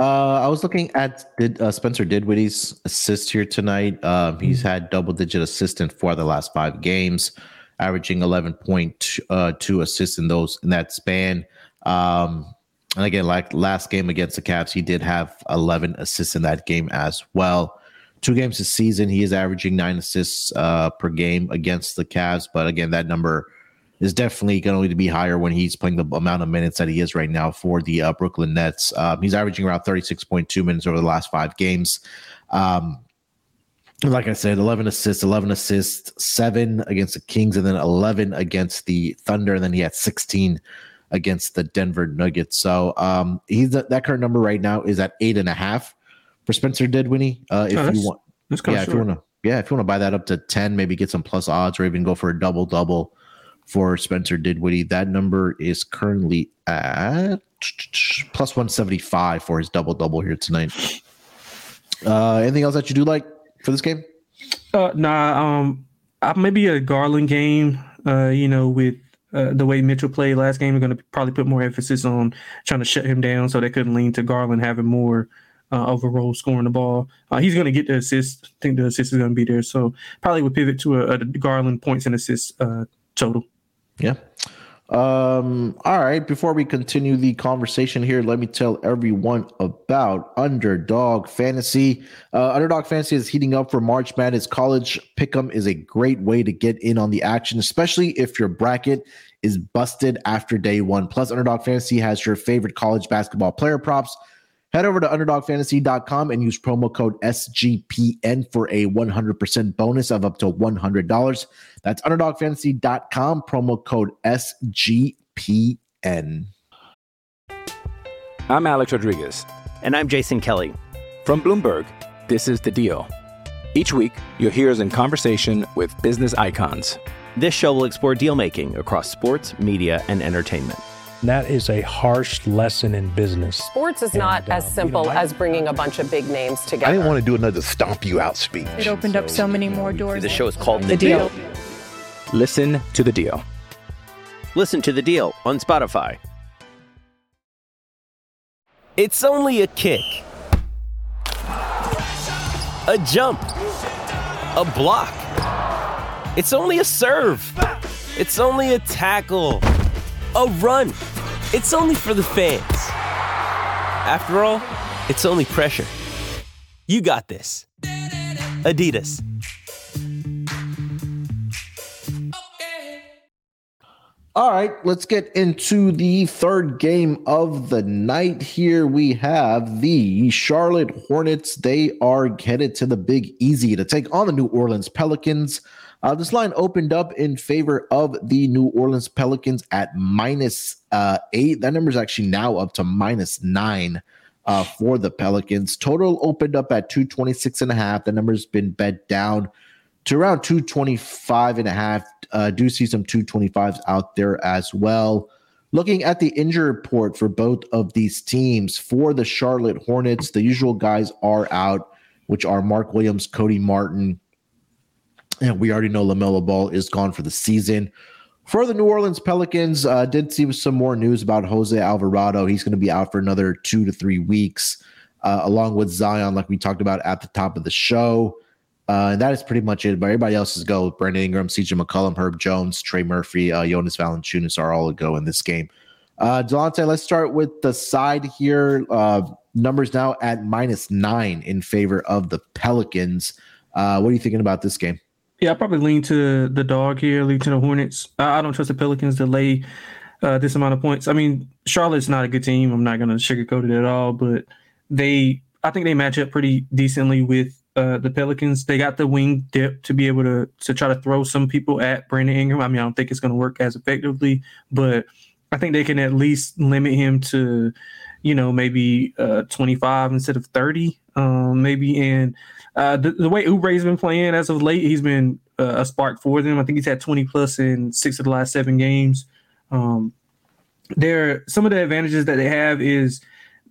Uh, I was looking at did uh, Spencer Dinwiddie's assist here tonight. Um, he's mm-hmm. had double digit assist in four of the last five games, averaging eleven point uh, two assists in those in that span. Um, and again, like last game against the Cavs, he did have eleven assists in that game as well two games this season, he is averaging nine assists uh, per game against the Cavs. But again, that number is definitely going to be higher when he's playing the amount of minutes that he is right now for the uh, Brooklyn Nets. Um, he's averaging around 36.2 minutes over the last five games. Um, like I said, 11 assists, 11 assists, seven against the Kings, and then 11 against the Thunder. And then he had 16 against the Denver Nuggets. So um, he's that current number right now is at eight and a half for Spencer Dinwiddie. Uh, if oh, you want, yeah, if you want to, yeah, if you want to buy that up to ten, maybe get some plus odds or even go for a double double for Spencer Dinwiddie. That number is currently at plus one seventy five for his double double here tonight. Uh, anything else that you do like for this game? Uh, nah, um, maybe a Garland game. Uh, you know, with uh, the way Mitchell played last game, we're going to probably put more emphasis on trying to shut him down, so they couldn't lean to Garland having more uh, overall scoring the ball. Uh, he's going to get the assist. I think the assist is going to be there. So probably would pivot to a, a Garland points and assists uh, total. Yeah. Um, all right. Before we continue the conversation here, let me tell everyone about Underdog Fantasy. Uh, Underdog Fantasy is heating up for March Madness. College Pick'em is a great way to get in on the action, especially if your bracket is busted after day one. Plus, Underdog Fantasy has your favorite college basketball player props Head over to underdogfantasy.com and use promo code SGPN for a 100% bonus of up to $100. That's underdogfantasy.com, promo code SGPN. I'm Alex Rodriguez. And I'm Jason Kelly. From Bloomberg, this is The Deal. Each week, you'll hear us in conversation with business icons. This show will explore deal making across sports, media, and entertainment that is a harsh lesson in business. Sports is and, not uh, as simple you know, as bringing a bunch of big names together. I didn't want to do another stomp you out speech. It opened so, up so many more doors. The show is called The, the deal. deal. Listen to the deal. Listen to the deal on Spotify. It's only a kick, a jump, a block. It's only a serve. It's only a tackle, a run. It's only for the fans. After all, it's only pressure. You got this. Adidas. All right, let's get into the third game of the night. Here we have the Charlotte Hornets. They are headed to the Big Easy to take on the New Orleans Pelicans. Uh, this line opened up in favor of the New Orleans Pelicans at minus uh, eight. That number is actually now up to minus nine uh, for the Pelicans. Total opened up at 226 and a half. The number's been bet down to around 225 and a half. Uh, do see some 225s out there as well. Looking at the injury report for both of these teams, for the Charlotte Hornets, the usual guys are out, which are Mark Williams, Cody Martin, and we already know LaMelo Ball is gone for the season. For the New Orleans Pelicans, uh, did see some more news about Jose Alvarado. He's going to be out for another two to three weeks, uh, along with Zion, like we talked about at the top of the show. Uh, and that is pretty much it. But everybody else is go. Brandon Ingram, CJ McCollum, Herb Jones, Trey Murphy, uh, Jonas Valanciunas are all go in this game. Uh, Delonte, let's start with the side here. Uh, numbers now at minus nine in favor of the Pelicans. Uh, what are you thinking about this game? Yeah, I probably lean to the dog here, lean to the Hornets. I, don't trust the Pelicans to lay uh, this amount of points. I mean, Charlotte's not a good team. I'm not going to sugarcoat it at all, but they, I think they match up pretty decently with uh, the Pelicans. They got the wing depth to be able to to try to throw some people at Brandon Ingram. I mean, I don't think it's going to work as effectively, but I think they can at least limit him to, you know, maybe uh, 25 instead of 30, um, maybe. And uh, the, the, way Oubre's been playing as of late, he's been uh, a spark for them. I think he's had 20 plus in six of the last seven games. Um, there, some of the advantages that they have is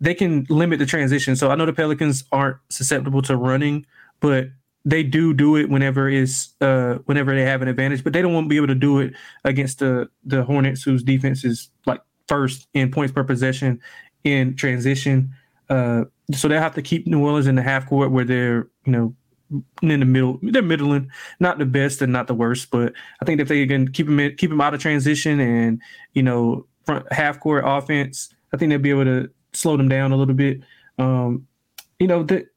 they can limit the transition. So I know the Pelicans aren't susceptible to running, but they do do it whenever is uh, whenever they have an advantage. But they don't want to be able to do it against the the Hornets, whose defense is like first in points per possession in transition. Uh, so they have to keep New Orleans in the half court where they're you know in the middle. They're middling, not the best and not the worst, but I think if they can keep them in, keep them out of transition and you know front half court offense, I think they'll be able to slow them down a little bit. Um, you know the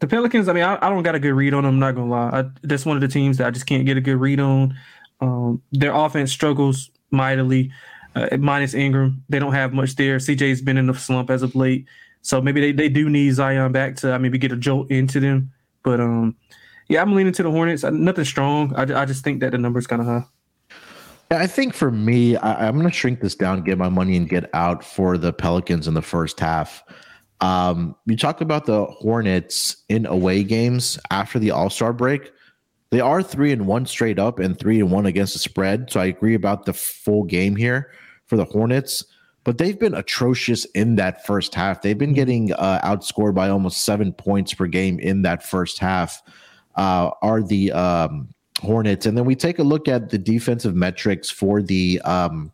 the Pelicans. I mean, I, I, don't got a good read on them. I'm not gonna lie. I, that's one of the teams that I just can't get a good read on. Um, their offense struggles mightily. Uh, minus Ingram, they don't have much there. CJ's been in the slump as of late. So maybe they, they do need Zion back to maybe get a jolt into them. But um, yeah, I'm leaning to the Hornets. Nothing strong. I, I just think that the number's kind of high. I think for me, I, am going to shrink this down, get my money, and get out for the Pelicans in the first half. Um, you talk about the Hornets in away games after the All Star break. They are three and one straight up and three and one against the spread. So I agree about the full game here for the Hornets but they've been atrocious in that first half. They've been mm-hmm. getting uh, outscored by almost seven points per game in that first half. Uh, are the um, Hornets, and then we take a look at the defensive metrics for the um,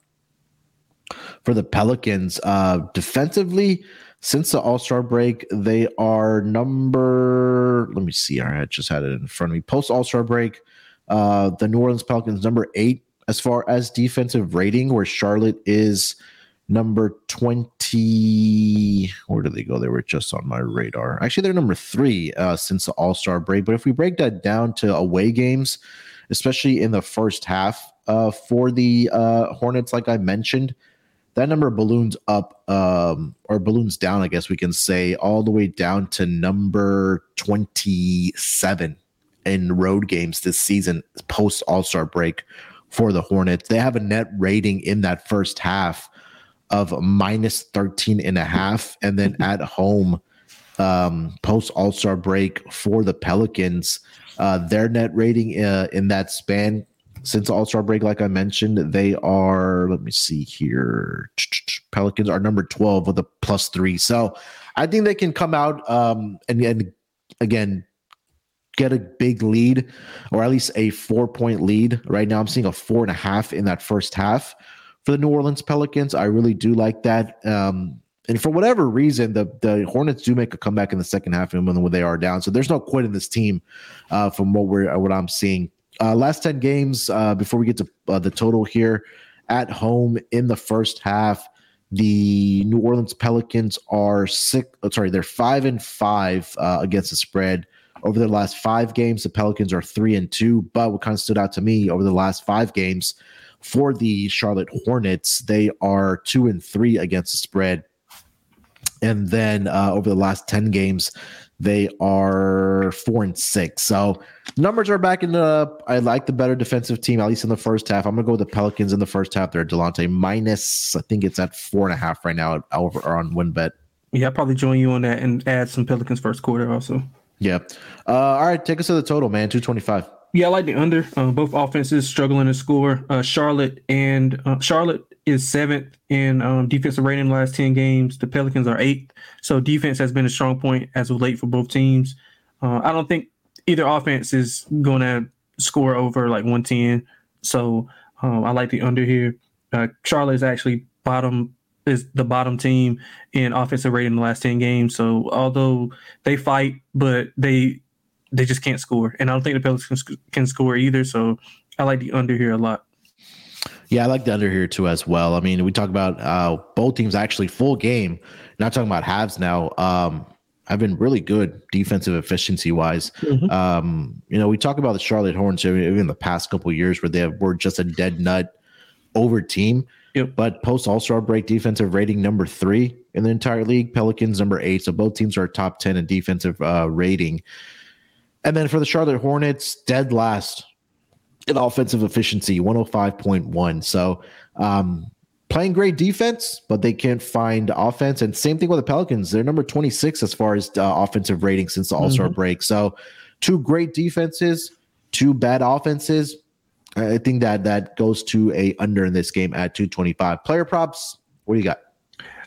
for the Pelicans. Uh, defensively, Since the All Star break, they are number. Let me see. I just had it in front of me. Post All Star break, uh, the New Orleans Pelicans number eight as far as defensive rating, where Charlotte is number 20 where do they go? They were just on my radar. Actually they're number three uh, since the all-star break but if we break that down to away games especially in the first half uh, for the uh, hornets like i mentioned that number balloons up um, or balloons down i guess we can say all the way down to number 27 in road games this season post all-star break for the hornets. They have a net rating in that first half of minus 13 and a half. And then at home, um, post All Star break for the Pelicans, uh, their net rating uh, in that span since All Star break, like I mentioned, they are, let me see here. Pelicans are number 12 with a plus three. So I think they can come out um, and, and again, get a big lead or at least a four point lead. Right now, I'm seeing a four and a half in that first half for the New Orleans Pelicans. I really do like that. Um, and for whatever reason, the the Hornets do make a comeback in the second half, and when they are down, so there's no quit in this team, uh, from what we're what I'm seeing. Uh, last ten games uh, before we get to uh, the total here, at home in the first half, the New Orleans Pelicans are six. Oh, sorry, they're five and five uh, against the spread. Over the last five games, the Pelicans are three and two. But what kind of stood out to me over the last five games, for the Charlotte Hornets, they are two and three against the spread. And then uh, over the last 10 games, they are four and six. So numbers are backing it up. I like the better defensive team, at least in the first half. I'm gonna go with the Pelicans in the first half. They're Delonte minus, I think it's at four and a half right now over on WynnBET. Yeah, I'll probably join you on that and add some Pelicans first quarter also. Yeah. Uh, all right, take us to the total, man. 225. Yeah, I like the under. Uh, both offenses struggling to score. Uh, Charlotte and uh, Charlotte is seventh in um, defensive rating in the last ten games. The Pelicans are eighth. So defense has been a strong point as of late for both teams. Uh, I don't think either offense is going to score over like one ten. So um, I like the under here. Uh, Charlotte is actually bottom is the bottom team in offensive rating in the last 10 games. So although they fight, but they they just can't score. And I don't think the Pelicans can score either. So I like the under here a lot. Yeah, I like the under here too as well. I mean, we talk about uh, both teams actually full game. Not talking about halves now. Um, I've been really good defensive efficiency wise. Mm-hmm. Um, you know, we talk about the Charlotte Hornets even the past couple years where they have, were just a dead nut over team. Yep. But post All Star break defensive rating number three in the entire league. Pelicans number eight. So both teams are top ten in defensive uh, rating. And then for the Charlotte Hornets, dead last in offensive efficiency, 105.1. So um, playing great defense, but they can't find offense. And same thing with the Pelicans. They're number 26 as far as uh, offensive rating since the All Star mm-hmm. break. So two great defenses, two bad offenses. I think that that goes to a under in this game at 225. Player props, what do you got?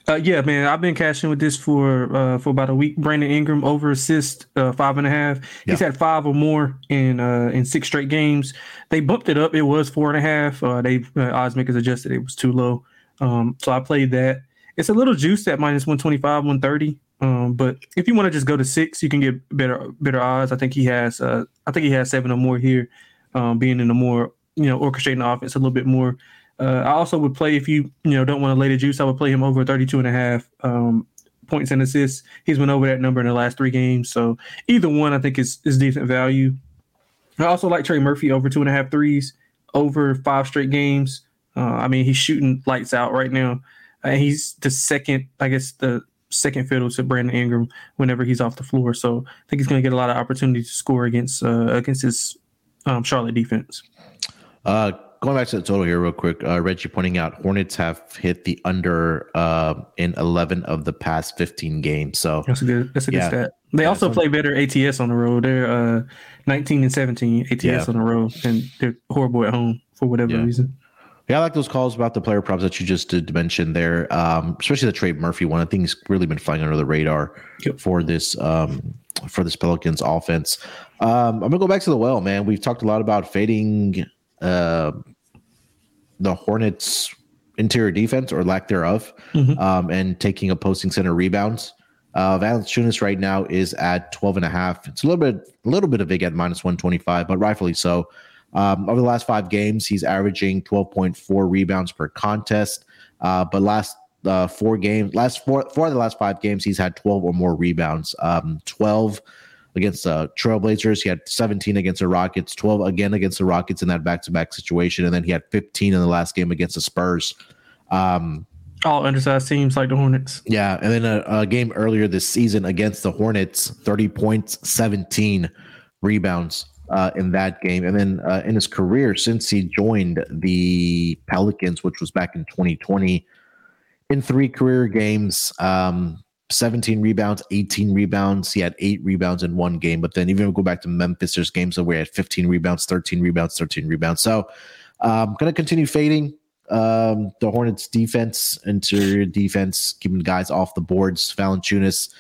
Uh, yeah, man, I've been cashing with this for uh, for about a week. Brandon Ingram over assist uh, five and a half. He's had five or more in uh, in six straight games. They bumped it up. It was four and a half. Uh, they uh, odds makers adjusted. It was too low. Um, so I played that. It's a little juice at minus one twenty five, one thirty. Um, but if you want to just go to six, you can get better better odds. I think he has. Uh, I think he has seven or more here. Um, being in a more you know orchestrating the offense a little bit more. Uh, I also would play if you you know don't want to lay the juice. I would play him over 32 and a half um, points and assists. He's went over that number in the last three games. So either one I think is is decent value. I also like Trey Murphy over two and a half threes over five straight games. Uh, I mean he's shooting lights out right now. and he's the second, I guess the second fiddle to Brandon Ingram whenever he's off the floor. So I think he's going to get a lot of opportunity to score against uh, against his um, Charlotte defense. Uh, going back to the total here real quick, uh, Reggie pointing out Hornets have hit the under uh, in 11 of the past 15 games. So that's a good, that's a yeah. good stat. They yeah, also play better ATS on the road. They're uh, 19 and 17 ATS yeah. on the road, and they're horrible at home for whatever reason. Yeah, I like those calls about the player props that you just did mention there, um, especially the Trey Murphy one. I think he's really been flying under the radar yep. for this um, for this Pelicans offense. Um, I'm gonna go back to the well, man. We've talked a lot about fading uh, the Hornets interior defense or lack thereof, mm-hmm. um, and taking opposing center rebounds. Uh, Valanciunas right now is at 12 and a half. It's a little bit, a little bit of a big at minus 125, but rightfully so. Um, over the last five games, he's averaging 12.4 rebounds per contest. Uh, but last uh, four games, last four, four of the last five games, he's had 12 or more rebounds. Um, 12 against the Trailblazers. He had 17 against the Rockets, 12 again against the Rockets in that back to back situation. And then he had 15 in the last game against the Spurs. Um, all undersized teams like the Hornets. Yeah. And then a, a, game earlier this season against the Hornets, 30 points, 17 rebounds uh, in that game. And then uh, in his career, since he joined the Pelicans, which was back in 2020, in three career games, um, 17 rebounds, 18 rebounds. He had eight rebounds in one game. But then even go back to Memphis, there's games where he had 15 rebounds, 13 rebounds, 13 rebounds. So I'm um, going to continue fading um, the Hornets defense, interior defense, keeping guys off the boards. Valanciunas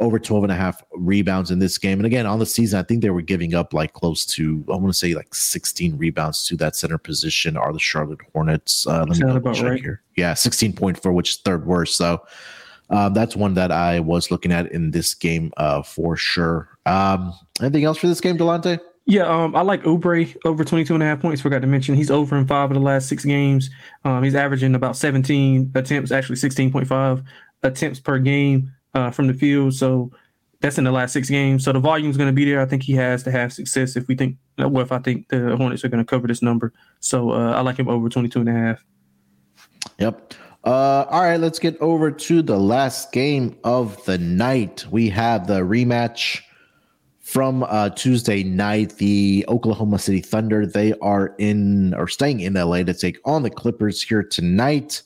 over 12 and a half rebounds in this game. And again, on the season, I think they were giving up like close to, I want to say like 16 rebounds to that center position are the Charlotte Hornets. Uh, let me double check right. here. Yeah, 16.4, which is third worst. So uh, that's one that I was looking at in this game uh, for sure. Um, anything else for this game, Delonte? Yeah, um, I like Oubre over 22 and a half points. Forgot to mention he's over in five of the last six games. Um, he's averaging about 17 attempts, actually 16.5 attempts per game uh, from the field. So that's in the last six games. So the volume is going to be there. I think he has to have success if we think, well, if I think the Hornets are going to cover this number. So uh, I like him over 22 and a half. Yep. Uh, all right, let's get over to the last game of the night. We have the rematch from uh, Tuesday night. The Oklahoma City Thunder, they are in or staying in LA to take on the Clippers here tonight.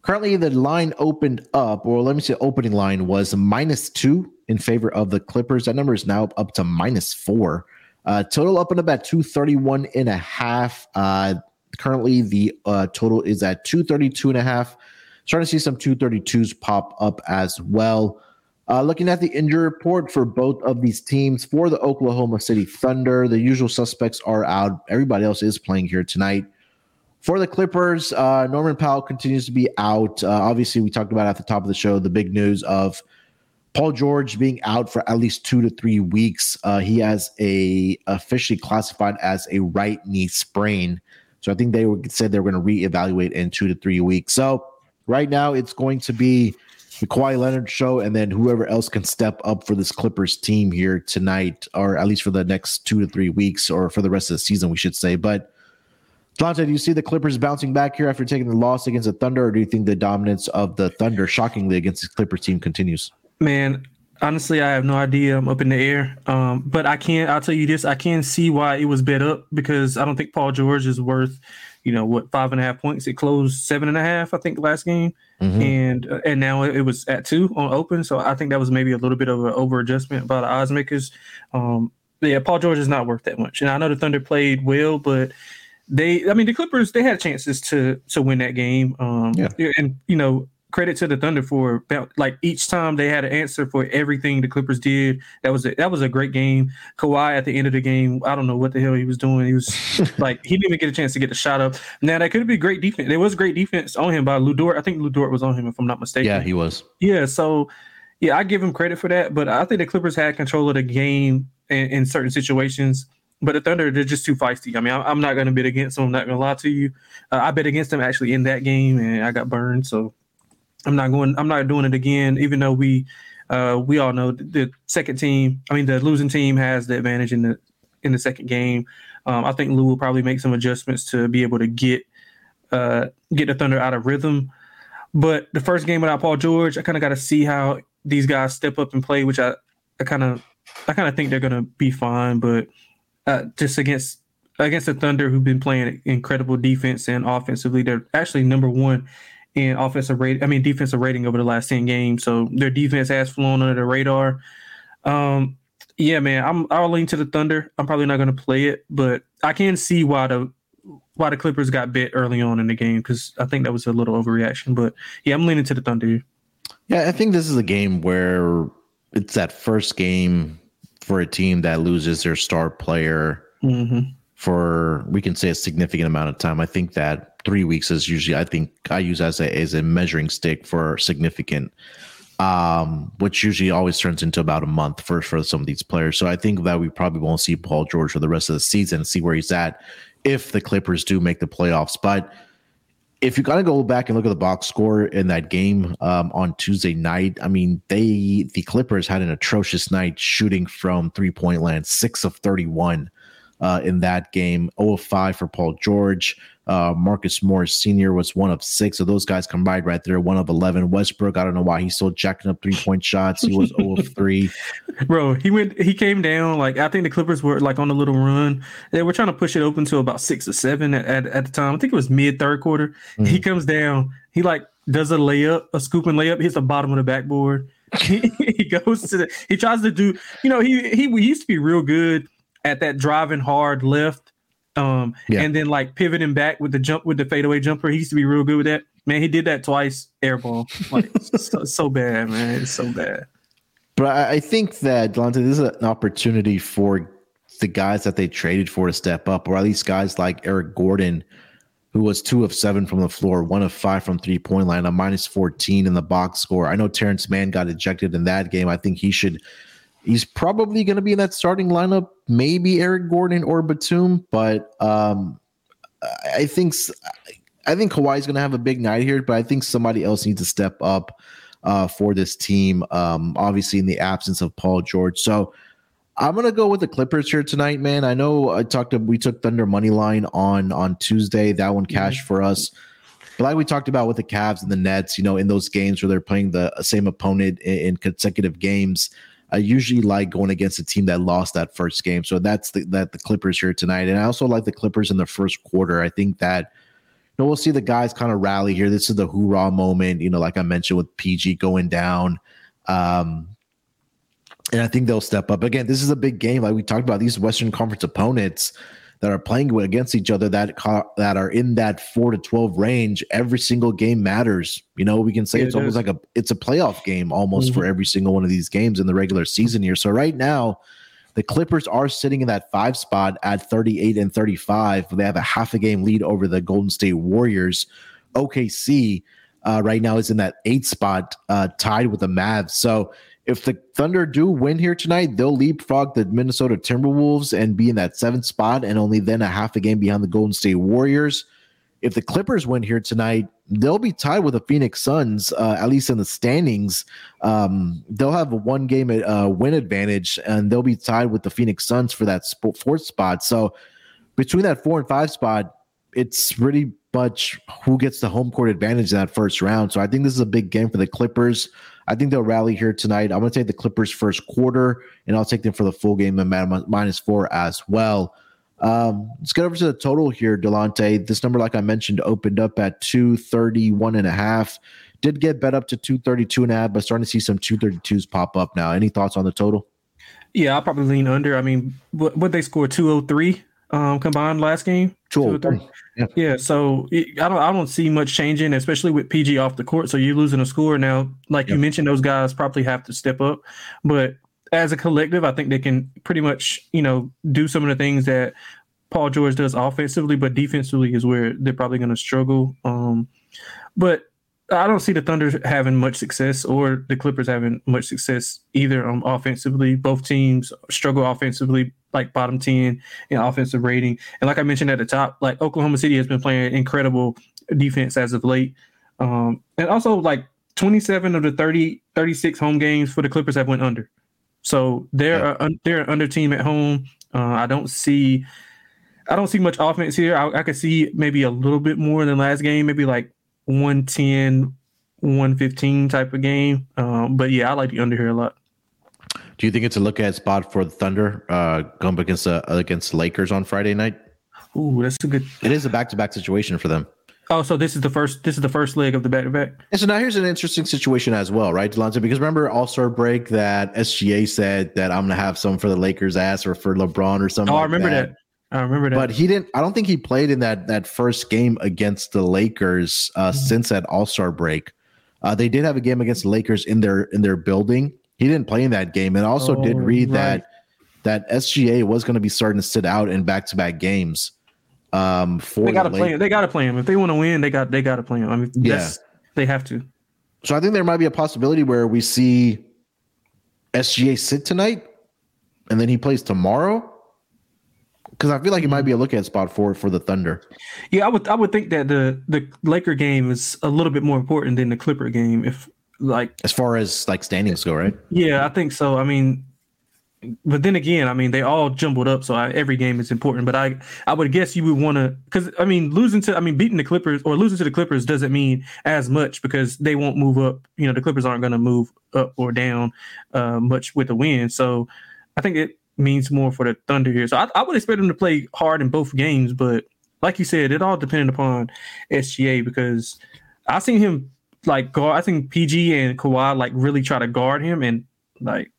Currently, the line opened up, or let me say, opening line was minus two in favor of the Clippers. That number is now up to minus four. Uh, total up and about 231 and a half. Uh, currently, the uh, total is at 232 and a half. Starting to see some 232s pop up as well. Uh, looking at the injury report for both of these teams, for the Oklahoma City Thunder, the usual suspects are out. Everybody else is playing here tonight. For the Clippers, uh, Norman Powell continues to be out. Uh, obviously, we talked about at the top of the show the big news of Paul George being out for at least two to three weeks. Uh, he has a officially classified as a right knee sprain. So I think they said they were going to reevaluate in two to three weeks. So right now, it's going to be the Kawhi Leonard show, and then whoever else can step up for this Clippers team here tonight, or at least for the next two to three weeks, or for the rest of the season, we should say. But Dante, do you see the Clippers bouncing back here after taking the loss against the Thunder, or do you think the dominance of the Thunder, shockingly, against the Clippers team continues? Man, honestly, I have no idea. I'm up in the air. Um, but I can't. I'll tell you this: I can see why it was bet up because I don't think Paul George is worth, you know, what five and a half points. It closed seven and a half, I think, last game, mm-hmm. and uh, and now it was at two on open. So I think that was maybe a little bit of an over adjustment by the odds makers. Um, yeah, Paul George is not worth that much, and I know the Thunder played well, but they I mean the Clippers they had chances to to win that game. Um yeah. and you know, credit to the Thunder for like each time they had an answer for everything the Clippers did. That was a, that was a great game. Kawhi at the end of the game, I don't know what the hell he was doing. He was like he didn't even get a chance to get the shot up. Now that could be great defense. There was great defense on him by Lu Dort. I think Lu Dort was on him if I'm not mistaken. Yeah, he was. Yeah, so yeah, I give him credit for that. But I think the Clippers had control of the game in, in certain situations. But the Thunder, they're just too feisty. I mean, I'm not going to bet against them. I'm not going to lie to you. Uh, I bet against them actually in that game, and I got burned. So I'm not going. I'm not doing it again. Even though we, uh, we all know the second team. I mean, the losing team has the advantage in the in the second game. Um, I think Lue will probably make some adjustments to be able to get uh, get the Thunder out of rhythm. But the first game without Paul George, I kind of got to see how these guys step up and play, which I, I kind of I kind of think they're to be fine. But uh, just against against the Thunder, who've been playing incredible defense and offensively. They're actually number one in offensive rate. I mean, defensive rating over the last ten games. So their defense has flown under the radar. Um, yeah, man, I'm I'll lean to the Thunder. I'm probably not going to play it, but I can see why the why the Clippers got bit early on in the game because I think that was a little overreaction. But yeah, I'm leaning to the Thunder. Yeah, I think this is a game where it's that first game for a team that loses their star player mm-hmm. For we can say a significant amount of time. I think that three weeks is usually I think I use as a as a measuring stick for significant, um, which usually always turns into about a month for for some of these players. So I think that we probably won't see Paul George for the rest of the season. See where he's at if the Clippers do make the playoffs, but if you gotta go back and look at the box score in that game um, on Tuesday night, I mean, they the Clippers had an atrocious night shooting from three point land, six of thirty one uh, in that game. 0 of 5 for Paul George. Uh, Marcus Morris Sr. was one of six. So those guys combined right there, one of 11. Westbrook, I don't know why he's still jacking up three point shots. He was 0 of 3. Bro, he went, he came down. Like, I think the Clippers were like on a little run. They were trying to push it open to about six or seven at, at, at the time. I think it was mid third quarter. Mm-hmm. He comes down. He like does a layup, a scooping layup, hits the bottom of the backboard. he, he goes to the, he tries to do, you know, he, he, he used to be real good at that driving hard left, um, yeah. and then like pivoting back with the jump with the fadeaway jumper. He used to be real good with that. Man, he did that twice, airball. Like so, so, bad, man. It's so bad. But I think that Delonte, this is an opportunity for the guys that they traded for to step up, or at least guys like Eric Gordon, who was two of seven from the floor, one of five from three point line, a minus 14 in the box score. I know Terrence Mann got ejected in that game. I think he should he's probably going to be in that starting lineup. Maybe Eric Gordon or Batum, but um, I think I think Kawhi's going to have a big night here. But I think somebody else needs to step up uh, for this team. Um, obviously, in the absence of Paul George, so. I'm gonna go with the Clippers here tonight, man. I know I talked to we took Thunder money line on on Tuesday. That one cashed mm-hmm. for us. But like we talked about with the Cavs and the Nets, you know, in those games where they're playing the same opponent in, in consecutive games, I usually like going against a team that lost that first game. So that's the that the Clippers here tonight. And I also like the Clippers in the first quarter. I think that you know, we'll see the guys kind of rally here. This is the hoorah moment, you know, like I mentioned with PG going down. Um, and I think they'll step up. Again, this is a big game. Like we talked about, these Western Conference opponents that are playing against each other that that are in that four to twelve range. Every single game matters. You know, we can say it's almost like a it's a playoff game almost mm-hmm. for every single one of these games in the regular season here. So right now, the Clippers are sitting in that five spot at thirty eight and thirty five. They have a half a game lead over the Golden State Warriors. OKC uh, right now is in that eight spot, uh, tied with the Mavs. So if the Thunder do win here tonight, they'll leapfrog the Minnesota Timberwolves and be in that seventh spot and only then a half a game behind the Golden State Warriors. If the Clippers win here tonight, they'll be tied with the Phoenix Suns, uh, at least in the standings. Um, they'll have a one game uh, win advantage and they'll be tied with the Phoenix Suns for that fourth spot. So between that four and five spot, it's really much who gets the home court advantage in that first round. So I think this is a big game for the Clippers. I think they'll rally here tonight. I'm going to take the Clippers first quarter, and I'll take them for the full game and minus four as well. Um, let's get over to the total here, Delonte. This number, like I mentioned, opened up at 231 and a half. Did get bet up to 232 and a half, but starting to see some 232s pop up now. Any thoughts on the total? Yeah, I'll probably lean under. I mean, what, what they score 203 um, combined last game. Sure. Yeah. yeah. So I don't I don't see much changing, especially with PG off the court. So you're losing a score now. Like you mentioned, those guys probably have to step up. But as a collective, I think they can pretty much you know do some of the things that Paul George does offensively, but defensively is where they're probably going to struggle. Um, but I don't see the Thunder having much success or the Clippers having much success either um, offensively. Both teams struggle offensively, like bottom 10 in offensive rating. And like I mentioned at the top, like Oklahoma City has been playing incredible defense as of late. Um, and also like 27 of the 30, 36 home games for the Clippers have went under. So they're yeah. a, they're an under team at home. Uh, I don't see I don't see much offense here. I, I could see maybe a little bit more than last game, maybe like 110, 115 type of game. Um, but yeah, I like the under here a lot. Do you think it's a look at spot for the Thunder uh, going against uh, against Lakers on Friday night? Ooh, that's a good. It is a back to back situation for them. Oh, so this is the first. This is the first leg of the back to back. And so now here's an interesting situation as well, right, Delonte? Because remember All Star break that SGA said that I'm gonna have some for the Lakers ass or for LeBron or something. Oh, like I remember that. that. I remember that. But he didn't. I don't think he played in that that first game against the Lakers uh, mm-hmm. since that All Star break. Uh, they did have a game against the Lakers in their in their building. He didn't play in that game, and also oh, did read right. that that SGA was going to be starting to sit out in back to back games. Um, for they got to play. They got to play him if they want to win. They got they got to play him. I mean, yeah, they have to. So I think there might be a possibility where we see SGA sit tonight, and then he plays tomorrow. Because I feel like it might be a look at spot for for the Thunder. Yeah, I would I would think that the the Laker game is a little bit more important than the Clipper game. If like as far as like standings go, right? Yeah, I think so. I mean, but then again, I mean, they all jumbled up, so I, every game is important. But I, I would guess you would want to, because I mean, losing to, I mean, beating the Clippers or losing to the Clippers doesn't mean as much because they won't move up. You know, the Clippers aren't going to move up or down uh, much with the win. So I think it means more for the Thunder here. So I, I would expect them to play hard in both games, but like you said, it all depended upon SGA because I seen him like guard. I think PG and Kawhi like really try to guard him and like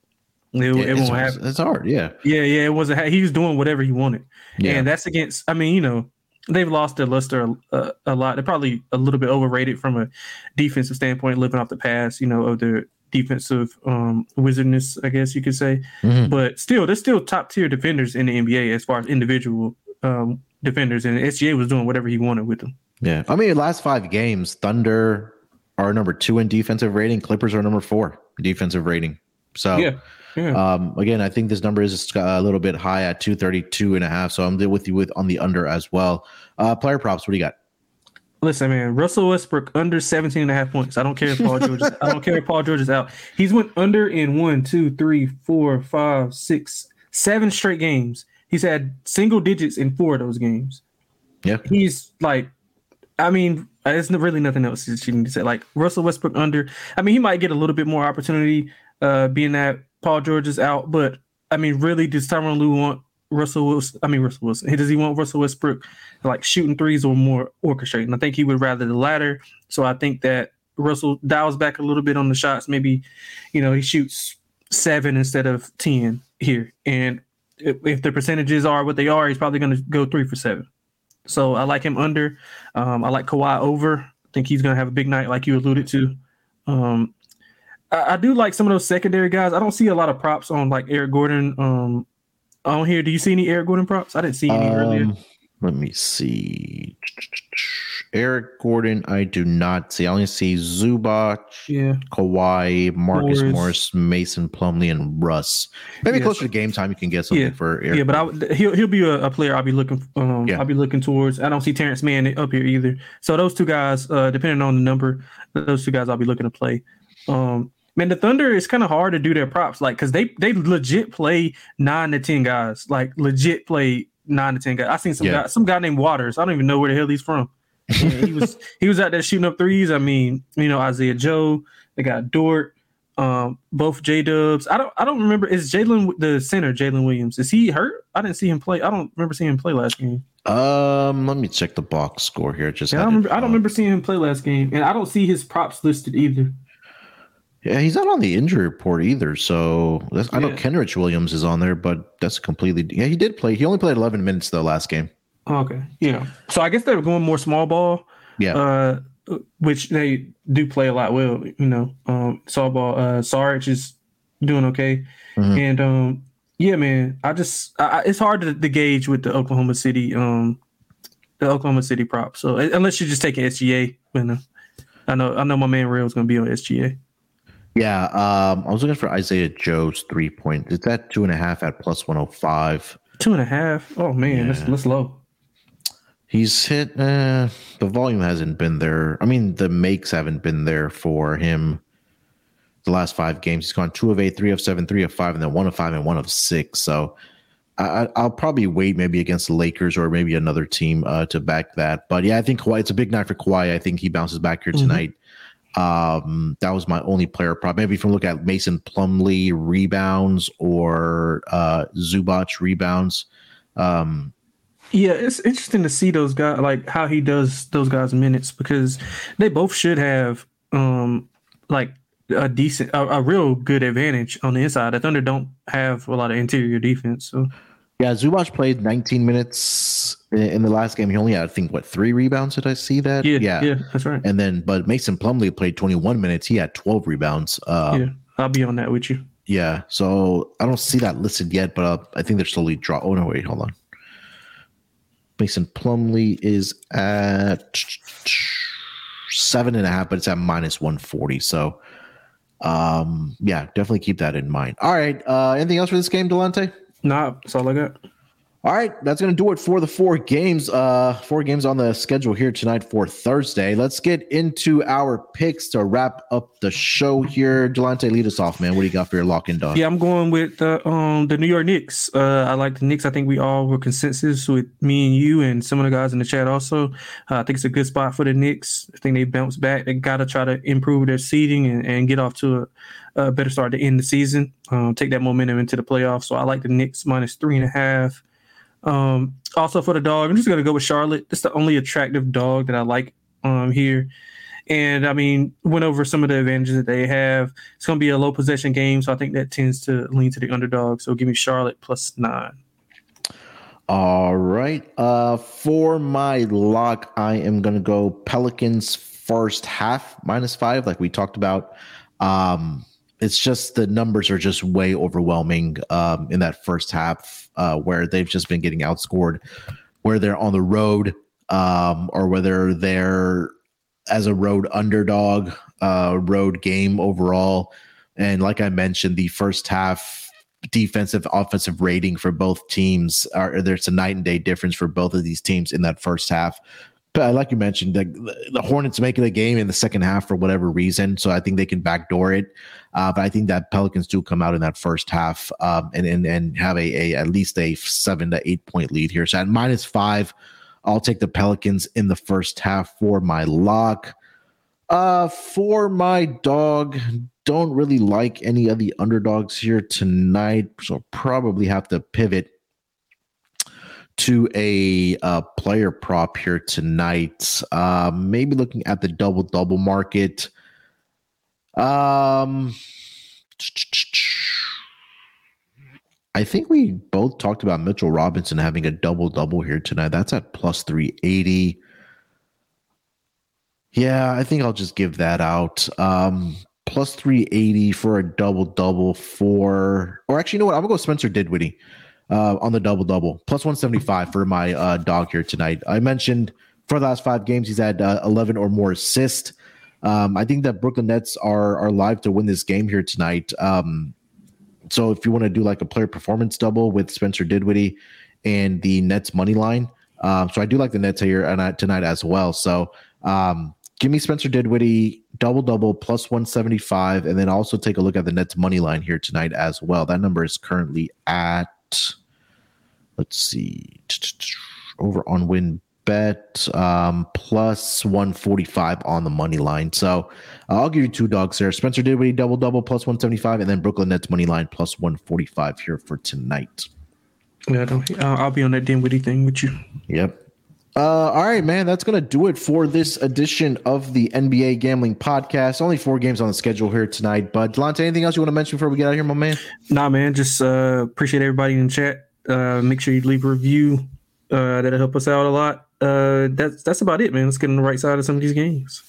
it, yeah, it won't happen. It's hard, yeah. Yeah, yeah. It wasn't. He was doing whatever he wanted, yeah. and that's against. I mean, you know, they've lost their luster a, a, lot. They're probably a little bit overrated from a defensive standpoint, living off the pass. You know, of their defensive um, wizardness, I guess you could say. Mm-hmm. But still, they're still top tier defenders in the NBA as far as individual um, defenders, and SGA was doing whatever he wanted with them. Yeah, I mean, last five games, Thunder are number two in defensive rating. Clippers are number four defensive rating. So yeah. Yeah. Um, again, I think this number is a little bit high at 232 and a half. So I'm with you with on the under as well. Uh, player props, what do you got? Listen, man, Russell Westbrook under 17 and a half points. I don't care if Paul George is, I don't care if Paul George is out. He's went under in one, two, three, four, five, six, seven straight games. He's had single digits in four of those games. Yeah. He's like, I mean, there's really nothing else that you need to say. Like Russell Westbrook under. I mean, he might get a little bit more opportunity uh, being that Paul George is out, but I mean, really, does Tyronn Lue want Russell Wilson? I mean, Russell Wilson. Does he want Russell Westbrook like shooting threes or more orchestrating? I think he would rather the latter. So I think that Russell dials back a little bit on the shots. Maybe, you know, he shoots seven instead of 10 here. And if the percentages are what they are, he's probably going to go three for seven. So I like him under. Um, I like Kawhi over. I think he's going to have a big night, like you alluded to. Um, I, I, do like some of those secondary guys. I don't see a lot of props on like Eric Gordon. Um, on here, do you see any Eric Gordon props? I didn't see any um, earlier. Let me see. Eric Gordon, I do not see. I only see Zubac, yeah. Kawhi, Marcus Morris. Morris, Mason Plumlee, and Russ. Maybe yeah. closer to game time, you can get something yeah. for Eric. Yeah, but I, he'll he'll be a, a, player I'll be looking. Um, yeah. I'll be looking towards. I don't see Terrence Mann up here either. So those two guys, uh, depending on the number, those two guys I'll be looking to play. Um, man, the Thunder is kind of hard to do their props, like because they they legit play nine to ten guys, like legit play nine to ten guys. I seen some guy, some guy named Waters. I don't even know where the hell he's from. He was he was out there shooting up threes. I mean, you know, Isaiah Joe. They got Dort. Um, both J Dubs. I don't I don't remember. Is Jalen the center? Jalen Williams. Is he hurt? I didn't see him play. I don't remember seeing him play last game. Um, let me check the box score here. Just yeah, I don't, remember, I don't remember seeing him play last game, and I don't see his props listed either. Yeah, he's not on the injury report either. So yeah. I know Kenrich Williams is on there, but that's completely. Yeah, he did play. He only played 11 minutes though last game. Okay, yeah. So I guess they're going more small ball. Yeah. Uh, which they do play a lot well. You know, um, small ball. Uh, Sarge is doing okay, mm-hmm. and um, yeah, man. I just I, it's hard to, to, gauge with the Oklahoma City um, the Oklahoma City prop. So unless you're just taking SGA, you know, I know I know my man Rail is going to be on SGA. Yeah, um, I was looking for Isaiah Joe's three point. Is that two and a half at plus one hundred five? Two and a half. Oh man, yeah. that's that's low. He's hit. Uh, the volume hasn't been there. I mean, the makes haven't been there for him. The last five games, he's gone two of eight, three of seven, three of five, and then one of five and one of six. So I, will probably wait maybe against the Lakers or maybe another team uh, to back that. But yeah, I think Kawhi, it's a big night for Kawhi. I think he bounces back here mm-hmm. tonight. Mm-hmm. Um, that was my only player prop. Maybe if you look at Mason Plumlee rebounds or uh, Zubac rebounds. Um, yeah, it's interesting to see those guys like how he does those guys minutes because they both should have um like a decent, a, a real good advantage on the inside. The Thunder don't have a lot of interior defense, so yeah, Zubac played 19 minutes in the last game. He only had, I think, what three rebounds? Did I see that? Yeah, yeah, yeah that's right. And then, but Mason Plumlee played 21 minutes. He had 12 rebounds. Um, yeah, I'll be on that with you. Yeah, so I don't see that listed yet, but uh, I think they're slowly draw. Oh no, wait, hold on. Mason Plumlee is at seven and a half, but it's at minus one forty. So, um, yeah, definitely keep that in mind. All right, uh, anything else for this game, Delonte? Nah, that's all I got. All right, that's going to do it for the four games. Uh, four games on the schedule here tonight for Thursday. Let's get into our picks to wrap up the show here. Delonte, lead us off, man. What do you got for your lock and dog? Yeah, I'm going with uh, um the New York Knicks. Uh, I like the Knicks. I think we all were consensus with me and you and some of the guys in the chat also. Uh, I think it's a good spot for the Knicks. I think they bounce back. They got to try to improve their seeding and, and get off to a, a better start to end the season. Um, take that momentum into the playoffs. So I like the Knicks minus three and a half. Um, also for the dog, I'm just gonna go with Charlotte. It's the only attractive dog that I like um here. And I mean, went over some of the advantages that they have. It's to be a low possession game, so I think that tends to lean to the underdog. So give me Charlotte plus nine. All right. Uh, for my lock, I am to go Pelicans first half minus five, like we talked about. Um, it's just the numbers are just way overwhelming um, in that first half uh, where they've just been getting outscored, where they're on the road um, or whether they're as a road underdog, uh, road game overall. And like I mentioned, the first half defensive offensive rating for both teams are there's a night and day difference for both of these teams in that first half but like you mentioned, the, the Hornets making the game in the second half for whatever reason, so I think they can backdoor it. Uh, but I think that Pelicans do come out in that first half um, and, and and have a, a at least a seven to eight point lead here. So at minus five, I'll take the Pelicans in the first half for my lock. Uh, for my dog, don't really like any of the underdogs here tonight, so probably have to pivot to a uh, player prop here tonight. Uh, maybe looking at the double double market. Um, I think we both talked about Mitchell Robinson having a double double here tonight. That's at plus 380. Yeah, I think I'll just give that out. Um, plus 380 for a double double for, or actually, you know what? I'm gonna go Spencer Dinwiddie uh, on the double double, plus 175 for my uh, dog here tonight. I mentioned for the last five games, he's had uh, 11 or more assists. Um, I think that Brooklyn Nets are are live to win this game here tonight. Um, so if you want to do like a player performance double with Spencer Dinwiddie and the Nets money line, um, so I do like the Nets here and uh, tonight as well. So um, give me Spencer Dinwiddie double double plus 175, and then also take a look at the Nets money line here tonight as well. That number is currently at let's see, over on win bet um, plus 145 on the money line. So uh, I'll give you two dogs there. Spencer Dinwiddie double double plus 175, and then Brooklyn Nets money line plus 145 here for tonight. Yeah, I'll be on that Dinwiddie thing with you. Yep. Uh, all right, man. That's gonna do it for this edition of the NBA Gambling Podcast. Only four games on the schedule here tonight. But Delonte, anything else you want to mention before we get out of here, my man? Nah, man. Just uh, appreciate everybody in the chat. Uh, make sure you leave a review. Uh, that'll help us out a lot. Uh, that's that's about it, man. Let's get on the right side of some of these games.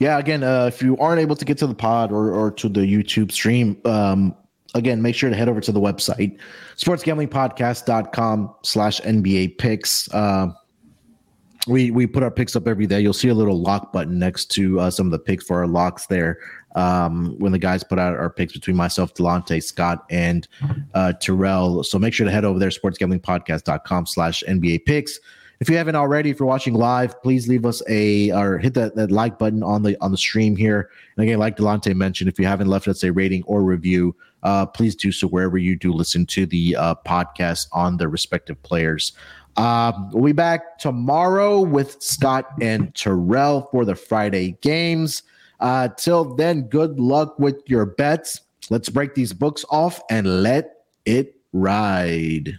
Yeah, again, uh, if you aren't able to get to the pod or, or to the YouTube stream, um, again, make sure to head over to the website, sportsgamblingpodcast.com slash NBA picks. Uh, we we put our picks up every day. You'll see a little lock button next to uh, some of the picks for our locks there. Um, when the guys put out our picks between myself, Delonte, Scott, and uh, Terrell. So make sure to head over there, sportsgamblingpodcast.com slash NBA picks. If you haven't already, if you're watching live, please leave us a or hit that, that like button on the on the stream here. And again, like Delonte mentioned, if you haven't left us a rating or review, uh, please do so wherever you do listen to the uh, podcast on the respective players. Um, we'll be back tomorrow with Scott and Terrell for the Friday games. Uh, till then, good luck with your bets. Let's break these books off and let it ride.